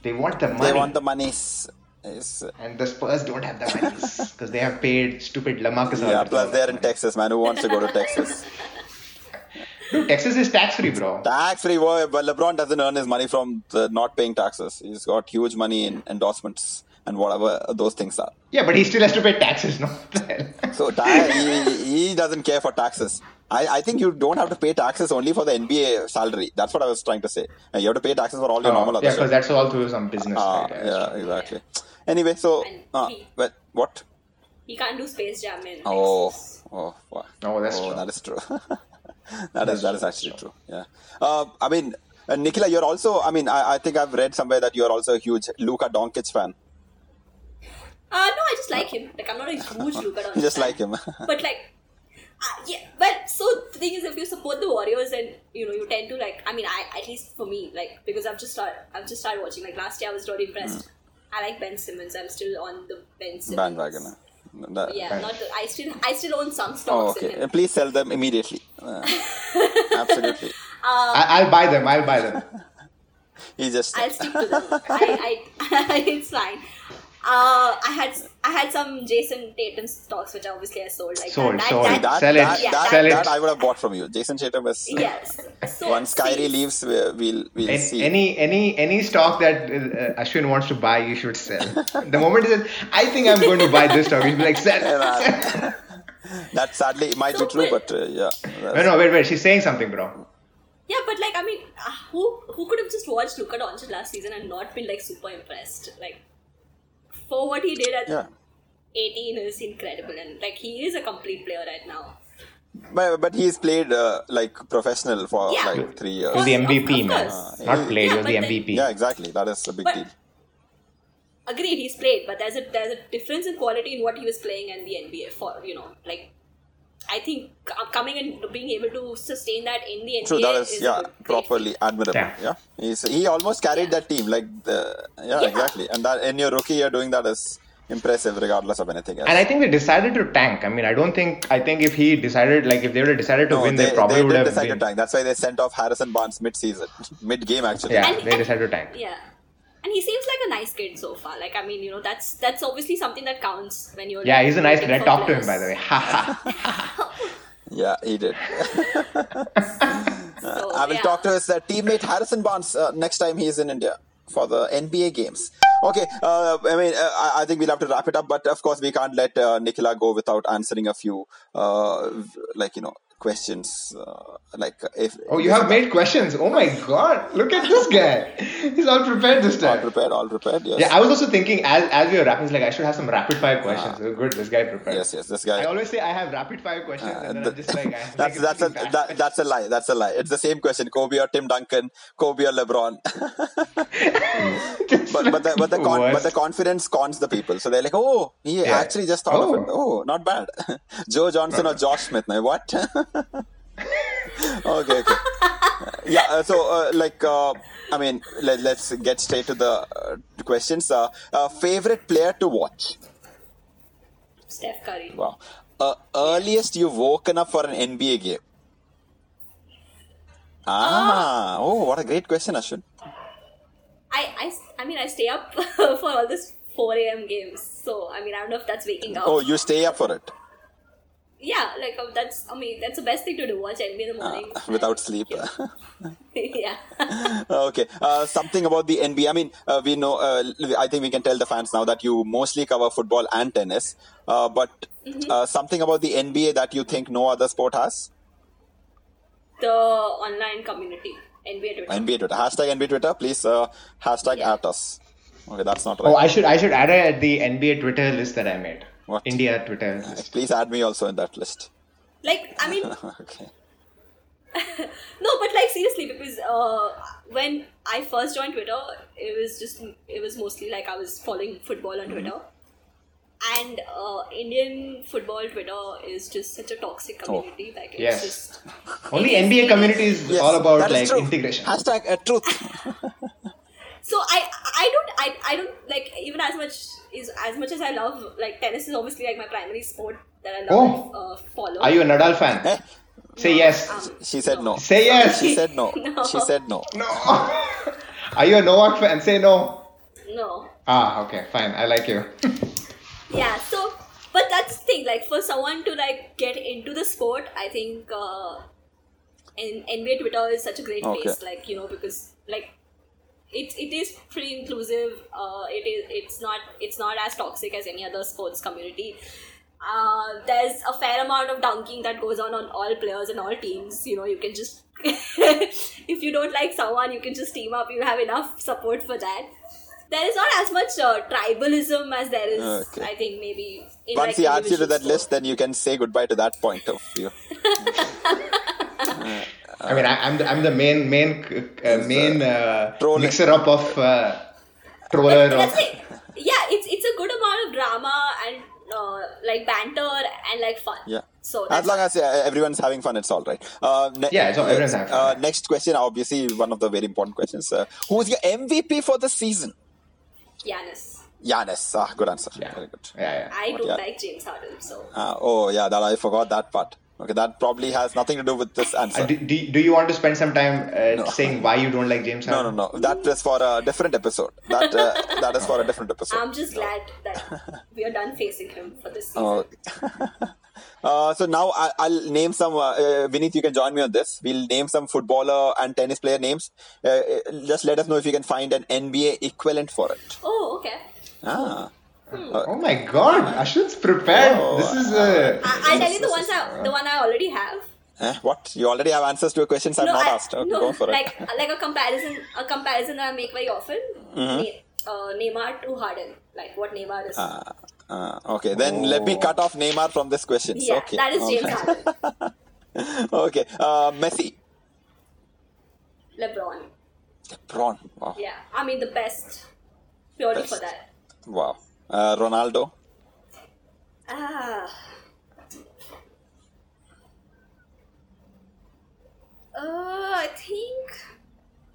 Speaker 4: they want the money.
Speaker 3: They want the monies. It's,
Speaker 4: and the Spurs don't have the money because they have paid stupid LaMarcus
Speaker 3: yeah, plus they're in Texas, man. Who wants to go to Texas? <laughs>
Speaker 4: Dude, Texas is tax free, bro.
Speaker 3: Tax free. Well, LeBron doesn't earn his money from the not paying taxes. He's got huge money in endorsements and whatever those things are.
Speaker 4: Yeah, but he still has to pay taxes, no? What the hell?
Speaker 3: So ta- he, he doesn't care for taxes. I, I think you don't have to pay taxes only for the NBA salary. That's what I was trying to say. Uh, You have to pay taxes for all your normal
Speaker 4: Oh,
Speaker 3: other
Speaker 4: yeah, because that's all through some business.
Speaker 3: Ah,
Speaker 4: right?
Speaker 3: yeah, exactly. Anyway, so
Speaker 5: And
Speaker 3: uh,
Speaker 5: he-
Speaker 3: well, what?
Speaker 5: He can't do Space Jam in.
Speaker 3: Oh,
Speaker 5: Texas.
Speaker 3: oh, wow.
Speaker 4: Oh, that's true.
Speaker 3: That is true. <laughs> <laughs> that is that is actually true. Yeah. Uh, I mean, uh, you're also. I mean, I, I think I've read somewhere that you're also a huge Luka Doncic fan.
Speaker 5: Uh, no, I just like him. Like I'm not a huge <laughs> Luka Doncic.
Speaker 3: Just
Speaker 5: fan.
Speaker 3: like him. <laughs>
Speaker 5: but like uh, yeah but so the thing is if you support the warriors then you know you tend to like i mean i at least for me like because i've just started i've just started watching like last year i was really impressed i like ben simmons i'm still on the ben simmons.
Speaker 3: Bandwagon. That-
Speaker 5: yeah not the, i still i still own some stocks.
Speaker 3: Oh, okay.
Speaker 5: in him
Speaker 3: Please sell them immediately. Uh, <laughs> absolutely.
Speaker 4: I, I'll buy them. I'll buy them. <laughs>
Speaker 3: He just.
Speaker 5: i'll stick to them I, I <laughs> it's fine uh, I had I had some Jayson Tatum stocks which obviously I sold like
Speaker 4: Sold,
Speaker 5: that,
Speaker 4: sold.
Speaker 5: that,
Speaker 3: that,
Speaker 4: Sell it.
Speaker 3: that,
Speaker 5: Yeah,
Speaker 3: that,
Speaker 4: Sell
Speaker 3: that
Speaker 4: it.
Speaker 3: I would have bought from you. Jayson Tatum is. <laughs>
Speaker 5: yes so
Speaker 3: Once Kyrie
Speaker 5: see,
Speaker 3: leaves, we- we'll we'll
Speaker 4: An-
Speaker 3: see.
Speaker 4: Any any any stock that uh, Ashwin wants to buy, you should sell. the moment he says, "I think I'm going to buy this stock," he'll be like, "Sell."
Speaker 3: Yeah, that sadly might be true,
Speaker 5: but-
Speaker 3: but uh, yeah.
Speaker 4: no, no, wait, wait. She's saying something, bro.
Speaker 5: Yeah, but like I mean, uh, who who could have just watched Luka Doncic last season and not been like super impressed? Like for what he did at
Speaker 3: Yeah.
Speaker 5: 18 is incredible, and like he is a complete player right now.
Speaker 3: But, but he's played uh, like professional for
Speaker 5: Yeah.
Speaker 3: like three years.
Speaker 4: He was the
Speaker 5: Of- of
Speaker 4: MVP, man.
Speaker 5: course.
Speaker 4: Not played,
Speaker 5: Yeah,
Speaker 4: he was the
Speaker 5: but then-
Speaker 4: MVP.
Speaker 3: Yeah, exactly. That is a big
Speaker 5: But-
Speaker 3: deal.
Speaker 5: Agreed, he's played, but there's a there's a difference in quality in what he was playing and the NBA for you know like. I think uh, coming and being able to sustain that in the NBA
Speaker 3: True, that is,
Speaker 5: is
Speaker 3: yeah,
Speaker 5: good- great
Speaker 3: properly admirable.
Speaker 4: Yeah.
Speaker 3: Yeah, He's, he almost carried that team. Like the yeah,
Speaker 5: Yeah.
Speaker 3: exactly. And that in your rookie year doing that is impressive, regardless of anything else.
Speaker 4: And I think they decided to tank. I mean, I don't think. I think if he decided, like, if they would have decided to
Speaker 3: no,
Speaker 4: win,
Speaker 3: they,
Speaker 4: they, probably
Speaker 3: they
Speaker 4: would
Speaker 3: did
Speaker 4: have.
Speaker 3: decide to tank. That's why they sent off Harrison Barnes mid-season, mid-game actually.
Speaker 4: Yeah,
Speaker 5: And-
Speaker 4: they decided to tank.
Speaker 5: Yeah. And he seems like a nice kid so far. Like I mean, you know, that's that's obviously something that counts when you're
Speaker 4: Yeah, he's a nice kid.
Speaker 5: rooting
Speaker 4: I talked to him, by the way. Ha <laughs> ha.
Speaker 3: Yeah, he did. <laughs>
Speaker 5: So,
Speaker 3: I will
Speaker 5: yeah.
Speaker 3: talk to his uh, teammate Harrison Barnes uh, next time he is in India for the NBA games. Okay, uh, I mean, uh, I, I think we'll have to wrap it up, but of course, we can't let uh, Nicola go without answering a few, uh, like, you know, questions. Uh, like, if.
Speaker 4: Oh, you have made questions. Oh my god. Look at this guy. He's all prepared this time All
Speaker 3: prepared, all prepared, yes.
Speaker 4: Yeah, I was also thinking as as we were wrapping, it's like I should have some rapid fire questions. Oh, good, this guy prepared.
Speaker 3: yes, yes, this guy.
Speaker 4: I always say I have rapid fire questions,
Speaker 3: Uh,
Speaker 4: and then
Speaker 3: th-
Speaker 4: I'm just like,
Speaker 3: that's
Speaker 4: like
Speaker 3: that's a that, that's a lie. That's a lie. It's the same question: Kobe or Tim Duncan, Kobe or LeBron. <laughs> But but the but the, con- but the confidence cons the people. So they're like, oh, he
Speaker 4: Yeah.
Speaker 3: actually just thought of
Speaker 4: Oh.
Speaker 3: it. Oh, not bad. <laughs> Joe Johnson or Josh Smith? Now what? <laughs> <laughs> okay, okay. yeah. Uh, so uh, like, uh, I mean, let, let's get straight to the uh, questions. Uh, uh, favorite player to watch?
Speaker 5: Steph Curry.
Speaker 3: Wow. Uh, earliest you've woken up for an NBA game? Ah, oh, what a great question, Ashwin.
Speaker 5: I, I, I mean, I stay up <laughs> for all this 4 a.m. games. So, I mean, I don't know if that's waking up.
Speaker 3: Oh, you stay up for it
Speaker 5: Yeah, like, uh, that's, I mean, that's the best thing to do. Watch NBA in the morning. <laughs>
Speaker 3: without sleep.
Speaker 5: yeah. <laughs> <laughs>
Speaker 3: okay. Uh, something about the NBA. I mean, uh, we know. Uh, I think we can tell the fans now that you mostly cover football and tennis. Uh, but uh, something about the NBA that you think no other sport has.
Speaker 5: the online community. NBA Twitter.
Speaker 3: NBA Twitter. Hashtag NBA Twitter. Please uh, hashtag
Speaker 5: Yeah.
Speaker 3: at us. Okay, that's not right. Oh.
Speaker 4: I should I should add it at the NBA Twitter list that I made.
Speaker 3: What?
Speaker 4: India Twitter list.
Speaker 3: Please add me also in that list.
Speaker 5: Like, I mean, <laughs>
Speaker 3: okay. <laughs>
Speaker 5: no, but like seriously, because uh, when I first joined Twitter, it was just it was mostly like I was following football on Twitter, and uh, Indian football Twitter is just such a toxic community. Like it's
Speaker 4: Yes.
Speaker 5: just
Speaker 4: Only NBA community is
Speaker 3: Yes,
Speaker 4: all about like
Speaker 3: true.
Speaker 4: integration.
Speaker 3: Hashtag uh, truth. <laughs>
Speaker 5: so I I don't I, I don't like even as much is as much as I love like tennis is obviously like my primary sport that I love uh, follow.
Speaker 4: Are you a Nadal fan?
Speaker 3: Eh?
Speaker 4: Say yes.
Speaker 5: Um,
Speaker 3: She said no.
Speaker 4: Say yes.
Speaker 3: She said no. <laughs>
Speaker 5: No.
Speaker 3: She said no.
Speaker 4: No. <laughs> Are you a Novak fan? Say no.
Speaker 5: no.
Speaker 4: Ah, okay, fine. I like you. <laughs>
Speaker 5: Yeah, so but that's the thing, like for someone to like get into the sport, I think uh in NBA Twitter is such a great
Speaker 3: Okay.
Speaker 5: place, like you know, because like it it is pretty inclusive. Uh, it is it's not it's not as toxic as any other sports community. Uh, there's a fair amount of dunking that goes on on all players and all teams. You know, you can just <laughs> if you don't like someone, you can just team up. You have enough support for that. There is not as much uh, tribalism as there is,
Speaker 3: Okay.
Speaker 5: I think, maybe. In
Speaker 3: Once he adds you to that list, then you can say goodbye to that point of view. <laughs>
Speaker 4: I mean, I, I'm the I'm the main main uh, main uh, mixer up of uh, troller.
Speaker 5: But
Speaker 4: Of,
Speaker 5: that's it. Yeah, it's it's a good amount of drama and uh, like banter and like fun.
Speaker 3: Yeah.
Speaker 5: So
Speaker 3: As long as uh, everyone's having fun, it's all right. Uh, ne-
Speaker 4: Yeah, it's all- everyone's having fun.
Speaker 3: Uh, next question, obviously one of the very important questions. Uh, who's your MVP for the season?
Speaker 5: Giannis.
Speaker 3: Giannis. Ah, good answer.
Speaker 4: yeah.
Speaker 3: Very good.
Speaker 4: yeah, yeah.
Speaker 5: I don't
Speaker 3: yeah.
Speaker 5: like James Harden, so
Speaker 3: Uh, oh yeah, that I forgot that part. Okay, that probably has nothing to do with this answer.
Speaker 4: Uh, do, do, do you want to spend some time uh, saying why you don't like James
Speaker 3: no, no, no. That is for a different episode. That uh, that is for a different episode.
Speaker 5: I'm just glad that we are done facing him for this season.
Speaker 3: Oh. <laughs> uh, so now I, I'll name some. Uh, uh, Vinith, you can join me on this. We'll name some footballer and tennis player names. Uh, uh, just let us know if you can find an NBA equivalent for it.
Speaker 5: Oh, okay.
Speaker 3: Ah.
Speaker 4: Oh my God, Ashwin's prepared.
Speaker 3: Oh,
Speaker 4: this is uh,
Speaker 5: I, I'll tell you the ones I, the one I already have.
Speaker 3: Eh, what? You already have answers to questions I've not
Speaker 5: I,
Speaker 3: asked. Okay,
Speaker 5: no,
Speaker 3: go for
Speaker 5: like
Speaker 3: it.
Speaker 5: like a comparison, a comparison that I make very often.
Speaker 3: Mm-hmm.
Speaker 5: Ne- uh, Neymar to Harden, like what Neymar is.
Speaker 3: Uh, okay, then let me cut off Neymar from this question.
Speaker 5: yeah,
Speaker 3: okay.
Speaker 5: that is James
Speaker 3: okay.
Speaker 5: Harden. <laughs>
Speaker 3: okay. Uh, Messi.
Speaker 5: LeBron.
Speaker 3: Braun. Wow.
Speaker 5: Yeah, I mean the best, purely for
Speaker 3: Best.
Speaker 5: that.
Speaker 3: Wow. Uh, Ronaldo.
Speaker 5: Ah. Uh, I think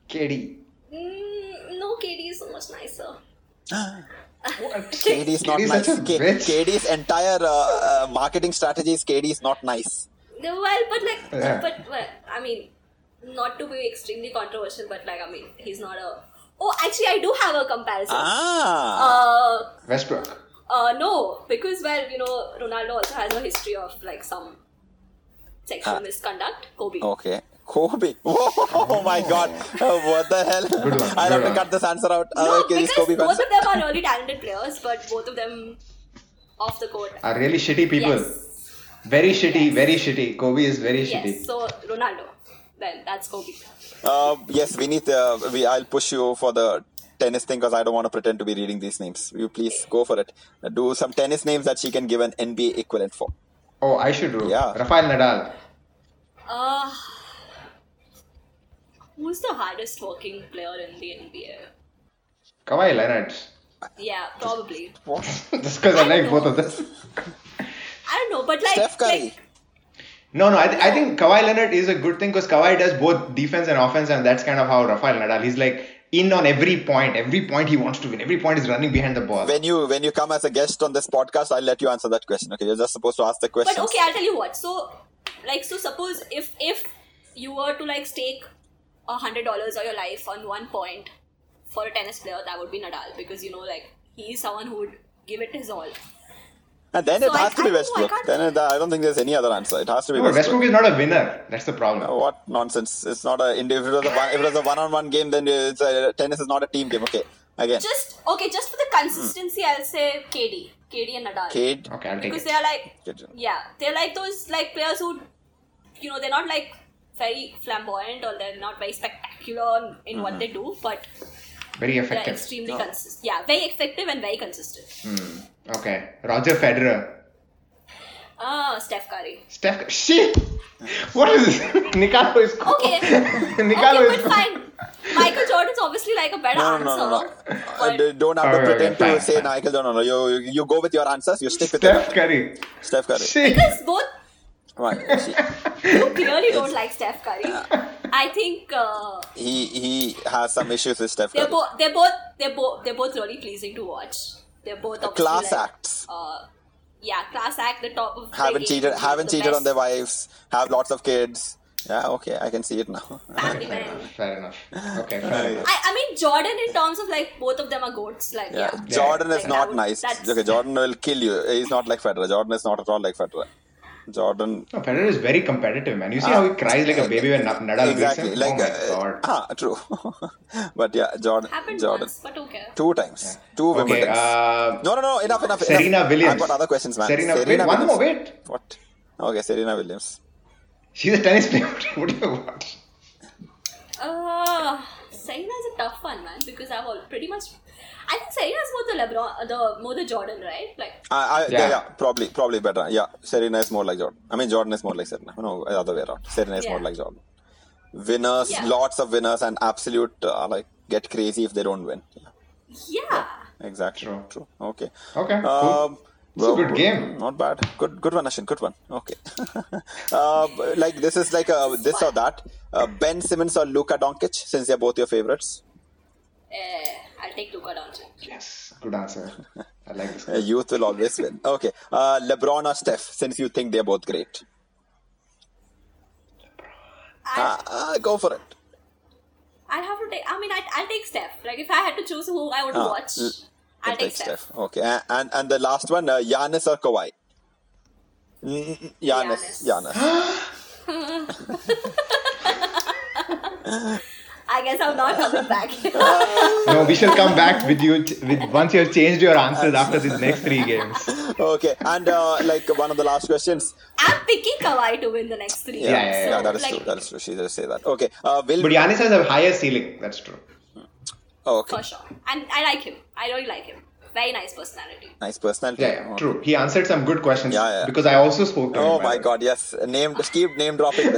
Speaker 4: KD.
Speaker 5: mm, no. KD is so much nicer. <laughs>
Speaker 3: KD is not
Speaker 4: KD is
Speaker 3: nice.
Speaker 4: such a
Speaker 3: K- KD's entire uh, uh, marketing strategy is KD is not nice.
Speaker 5: No, Well, but like,
Speaker 4: Yeah.
Speaker 5: but well, I mean, not to be extremely controversial, but like, I mean, he's not a. Oh, actually, I do have a comparison.
Speaker 3: Ah.
Speaker 5: Uh,
Speaker 4: Westbrook.
Speaker 5: uh, no, because well, you know, Ronaldo also has a history of like some sexual
Speaker 3: Ah.
Speaker 5: misconduct. Kobe.
Speaker 3: Okay. Kobe. <laughs> Oh my god. Uh, what the hell? I'll have to cut this answer out.
Speaker 5: No,
Speaker 3: Uh, okay,
Speaker 5: because
Speaker 3: Kobe
Speaker 5: both
Speaker 3: fans.
Speaker 5: of them are really talented players, but both of them off the court.
Speaker 4: Are really shitty people.
Speaker 5: Yes.
Speaker 4: Very shitty, very shitty. Kobe is very
Speaker 5: Yes.
Speaker 4: shitty.
Speaker 5: So Ronaldo. Then that's Kobe.
Speaker 3: Uh, yes, Vinith, uh, we, I'll push you for the tennis thing because I don't want to pretend to be reading these names. You please go for it. Do some tennis names that she can give an NBA equivalent for.
Speaker 4: Oh, I should do.
Speaker 3: Yeah.
Speaker 4: Rafael Nadal.
Speaker 5: Uh, who's the hardest working player in the NBA?
Speaker 4: Kawhi Leonard.
Speaker 5: Yeah, probably. <laughs>
Speaker 4: Just because I,
Speaker 5: I
Speaker 4: like
Speaker 5: don't
Speaker 4: both of
Speaker 5: know.
Speaker 4: them.
Speaker 5: I don't know, but like,
Speaker 3: Steph Curry.
Speaker 5: like
Speaker 4: No, no, I, th- I think Kawhi Leonard is a good thing because Kawhi does both defense and offense, and that's kind of how Rafael Nadal. He's like in on every point. Every point he wants to win. Every point is running behind the ball.
Speaker 3: When you when you come as a guest on this podcast, I'll let you answer that question. Okay, you're just supposed to ask the question.
Speaker 5: But okay, I'll tell you what. So, like, so suppose if if you were to like stake a hundred dollars of your life on one point for a tennis player, that would be Nadal because you know, like, he's someone who would give it his all.
Speaker 3: And then
Speaker 5: So
Speaker 3: it
Speaker 5: I-
Speaker 3: has to be
Speaker 5: don't I
Speaker 3: Westbrook. Then it, I don't think there's any other answer. It has to be
Speaker 4: No,
Speaker 3: Westbrook.
Speaker 4: Westbrook is not a winner. That's the problem.
Speaker 3: Uh, What nonsense! It's not a. If it was a one, if it was a one-on-one game, then it's a, tennis is not a team game. Okay, again,
Speaker 5: Just okay, just for the consistency, I'll say KD, KD and Nadal.
Speaker 3: Cade.
Speaker 4: Okay, I'll take
Speaker 5: because
Speaker 4: it.
Speaker 5: they are like yeah they're like those like players who you know they're not like very flamboyant or they're not very spectacular in what they do but
Speaker 4: Very
Speaker 5: they're
Speaker 4: effective.
Speaker 5: extremely consistent yeah very effective and very consistent
Speaker 4: Okay, Roger Federer.
Speaker 5: ah steph curry
Speaker 4: Steph. Shit. What is this? <laughs> Nicolo is.
Speaker 5: okay <laughs>
Speaker 4: Nicolo
Speaker 5: okay
Speaker 4: is.
Speaker 5: but fine michael jordan's obviously like a better
Speaker 3: No, no,
Speaker 5: answer
Speaker 3: no, no, no. Uh,
Speaker 5: but
Speaker 3: d- don't have to
Speaker 4: Okay, okay,
Speaker 3: pretend
Speaker 4: fine,
Speaker 3: to say
Speaker 4: fine.
Speaker 3: Michael. No, no, no. You, you you go with your answers. You stick with your
Speaker 4: Steph Curry.
Speaker 3: Steph Curry.
Speaker 4: Shit.
Speaker 5: because both
Speaker 3: Right. See,
Speaker 5: you clearly don't like steph curry i think uh,
Speaker 3: he he has some issues with Steph
Speaker 5: they're
Speaker 3: Curry.
Speaker 5: both they're both they're both they're both really pleasing to watch they're both obviously
Speaker 3: Class
Speaker 5: like,
Speaker 3: acts.
Speaker 5: uh, yeah, class act, the top of
Speaker 3: Haven't
Speaker 5: game,
Speaker 3: cheated. Haven't cheated on their wives. Have lots of kids. Yeah. Okay. I can see it now.
Speaker 5: family <laughs>
Speaker 4: Fair
Speaker 5: man.
Speaker 4: enough. Fair enough. Okay, fair enough.
Speaker 5: I, I mean Jordan in terms of like both of them are goats. Like
Speaker 3: Yeah.
Speaker 5: yeah,
Speaker 3: Jordan is
Speaker 5: Like,
Speaker 3: not
Speaker 5: would-
Speaker 3: nice. Okay. Jordan will kill you. He's not like Federer. Jordan is not at all like Federer. Jordan.
Speaker 4: No, Federer is very competitive, man. You see
Speaker 3: Ah,
Speaker 4: how he cries like a baby when Nadal
Speaker 3: Exactly.
Speaker 4: beats him?
Speaker 3: Like,
Speaker 4: oh my
Speaker 3: uh,
Speaker 4: god. <laughs>
Speaker 3: ah, true. <laughs> but yeah, Jordan.
Speaker 5: Happened
Speaker 3: Jordan.
Speaker 5: once, but okay.
Speaker 3: Two times. Two
Speaker 4: Okay,
Speaker 3: Wimbledons.
Speaker 4: uh,
Speaker 3: no, no, no. Enough, enough.
Speaker 4: Serena
Speaker 3: enough.
Speaker 4: Williams.
Speaker 3: I've got other questions, man.
Speaker 4: Serena, wait, one more, wait.
Speaker 3: What? Okay, Serena Williams.
Speaker 4: She's a tennis player. <laughs> what do you want?
Speaker 5: Uh, Serena is a tough one, man, because I've all pretty much. I think Serena is more the LeBron, uh, the more the Jordan, right? Like,
Speaker 3: I, I, yeah.
Speaker 4: Yeah.
Speaker 3: yeah, probably, probably better. Yeah, Serena is more like Jordan. I mean, Jordan is more like Serena. No, other way around. Serena is
Speaker 5: Yeah.
Speaker 3: more like Jordan. Winners,
Speaker 5: Yeah.
Speaker 3: lots of winners, and absolute uh, like get crazy if they don't win. Yeah,
Speaker 5: yeah.
Speaker 3: exactly.
Speaker 4: True.
Speaker 3: True. Okay.
Speaker 4: Okay, cool. It's a good game.
Speaker 3: Not bad. Good, good one, Ashwin. Good one. Okay. <laughs> uh, like this is like a this or that. Uh, ben Simmons or Luka Doncic, since they're both your favorites.
Speaker 5: Eh, I'll take Luka Doncic.
Speaker 4: Yes, good answer. I like this. <laughs>
Speaker 3: Uh, youth will always win. Okay. Uh, LeBron or Steph, since you think they're both great.
Speaker 5: I'll,
Speaker 3: Uh, uh, go for it.
Speaker 5: I'll have to take. I mean, I'd, I'll take Steph. Like, if I had to choose who I would
Speaker 3: Ah,
Speaker 5: watch,
Speaker 3: l-
Speaker 5: I'll
Speaker 3: You'll
Speaker 5: take Steph.
Speaker 3: Okay. And and the last one, uh, Giannis or Kawhi. Mm, Giannis. Giannis. <gasps> <laughs>
Speaker 5: I guess I'm not coming back. <laughs>
Speaker 4: No, we shall come back with you t- with once you have changed your answers after these next three games.
Speaker 3: okay. And uh, like one of the last questions.
Speaker 5: I'm picking Kawhi to win the next three.
Speaker 3: Yeah,
Speaker 4: Yeah,
Speaker 5: games,
Speaker 4: yeah,
Speaker 5: so,
Speaker 3: yeah, that is
Speaker 5: like,
Speaker 3: true. That is true. She just say that. Okay. Uh, will
Speaker 4: But Giannis has a higher ceiling. That's true.
Speaker 3: Oh, okay.
Speaker 5: For sure. And I like him. I really like him. Very nice personality.
Speaker 3: Nice personality.
Speaker 4: Yeah, yeah,
Speaker 3: Okay.
Speaker 4: true. He answered some good questions.
Speaker 3: Yeah, yeah.
Speaker 4: Because I also spoke to him.
Speaker 3: Oh my. God! Yes, name. Keep name dropping. <laughs>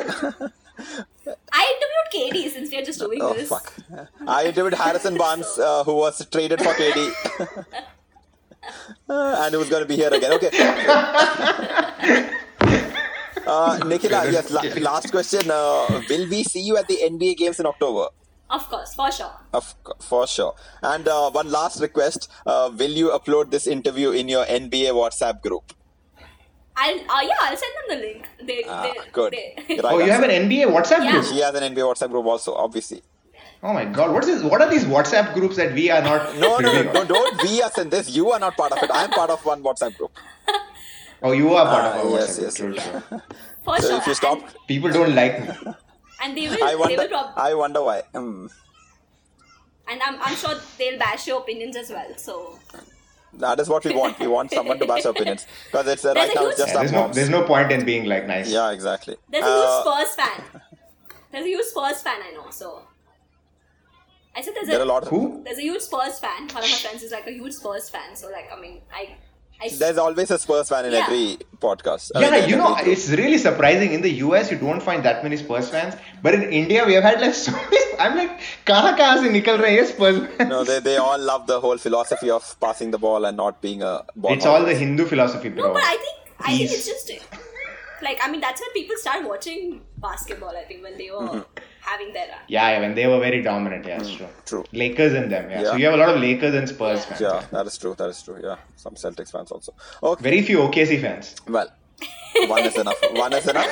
Speaker 5: I interviewed KD since we're just doing
Speaker 3: oh
Speaker 5: this.
Speaker 3: fuck! I interviewed Harrison <laughs> Barnes, uh, who was traded for KD, Uh, <laughs> and who's going to be here again. Okay. Uh, Nikhila, yes. La- last question. Uh, will we see you at the NBA games in October?
Speaker 5: Of course, for sure.
Speaker 3: Of co- for sure. And uh, one last request: uh, Will you upload this interview in your NBA WhatsApp group?
Speaker 5: I'll uh, yeah, I'll send them the link. They,
Speaker 3: Ah,
Speaker 5: they
Speaker 3: good.
Speaker 5: They, <laughs>
Speaker 3: Right
Speaker 4: Oh, you have an. NBA WhatsApp
Speaker 5: Yeah.
Speaker 4: group?
Speaker 3: She has an NBA WhatsApp group also, obviously.
Speaker 4: Oh my god, what is this? What are these WhatsApp groups that we are not
Speaker 3: No, no, no, no, don't be us in this. You are not part of it. I am part of one WhatsApp group.
Speaker 4: Oh, you are part
Speaker 3: Ah,
Speaker 4: of our
Speaker 3: yes,
Speaker 4: WhatsApp
Speaker 3: yes,
Speaker 4: group.
Speaker 3: yes.
Speaker 4: True, true.
Speaker 5: for
Speaker 3: So
Speaker 5: sure.
Speaker 3: if you stop,
Speaker 4: People don't like me.
Speaker 5: And, and they will,
Speaker 3: I
Speaker 5: they
Speaker 3: wonder.
Speaker 5: will prob-
Speaker 3: I wonder why. Hmm.
Speaker 5: and I'm, I'm sure they'll bash your opinions as well. So
Speaker 3: That is what we want. We want someone to bash our opinions because it's uh, right
Speaker 5: a
Speaker 3: now it's just
Speaker 4: Yeah,
Speaker 3: our
Speaker 4: there's no there's no point in being like nice.
Speaker 3: Yeah, exactly.
Speaker 5: there's a huge
Speaker 3: Uh,
Speaker 5: Spurs fan. There's a huge Spurs fan I know. So I said there's
Speaker 3: there are
Speaker 5: a,
Speaker 3: a lot of
Speaker 4: Who?
Speaker 5: there's a huge Spurs fan. One of my friends is like a huge Spurs fan. So like I mean I I
Speaker 3: There's always a Spurs fan in
Speaker 5: yeah.
Speaker 3: every podcast.
Speaker 4: Yeah,
Speaker 3: mean,
Speaker 4: you know,
Speaker 3: group.
Speaker 4: it's really surprising. In the US, you don't find that many Spurs fans, but in India, we have had like <laughs> so many. I'm like, kaha kaha se nikal rahe hai Spurs fans?
Speaker 3: No, they, they all love the whole philosophy of passing the ball and not being a ball.
Speaker 4: It's all the Hindu philosophy, bro.
Speaker 5: No, but I think I think it's just like I mean that's when people start watching basketball. I think when they were.
Speaker 3: Mm-hmm
Speaker 5: having their
Speaker 4: Yeah, yeah, when they were very dominant, yeah, it's true.
Speaker 3: True.
Speaker 4: Lakers in them, yeah. So you have a lot of Lakers and Spurs fans.
Speaker 3: Yeah, that is true. That is true. Yeah, some Celtics fans also. Okay.
Speaker 4: Very few OKC fans.
Speaker 3: Well, one is enough. One is enough.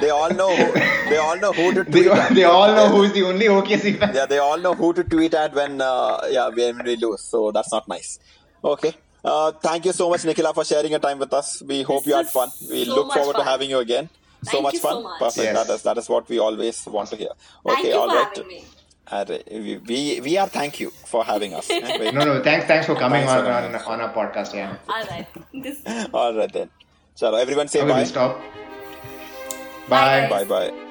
Speaker 3: They all know. Who, they all know who to <laughs>
Speaker 4: They,
Speaker 3: at.
Speaker 4: they all know who's the only OKC fan.
Speaker 3: Yeah, they all know who to tweet at when uh, yeah when we lose. So that's not nice. Okay. Uh, thank you so much, Nikhila, for sharing your time with us. We hope
Speaker 5: This
Speaker 3: you had fun. We
Speaker 5: so
Speaker 3: look
Speaker 5: much
Speaker 3: forward to having you again. So much
Speaker 5: you so
Speaker 3: fun.
Speaker 5: much.
Speaker 3: Perfect.
Speaker 4: Yes.
Speaker 3: That is that is what we always want to hear. Okay,
Speaker 5: Thank you
Speaker 3: all
Speaker 5: for
Speaker 3: right.
Speaker 5: having me.
Speaker 3: Arre, we, we we are thank you for having us. <laughs>
Speaker 4: No, no, thanks, thanks for coming
Speaker 3: Thanks
Speaker 4: on,
Speaker 3: for
Speaker 4: on, on our podcast, yeah.
Speaker 5: All right. This <laughs>
Speaker 3: all right then. Chalo, everyone say
Speaker 4: Okay,
Speaker 3: bye.
Speaker 4: stop.
Speaker 5: Bye,
Speaker 4: Bye.
Speaker 3: Bye bye.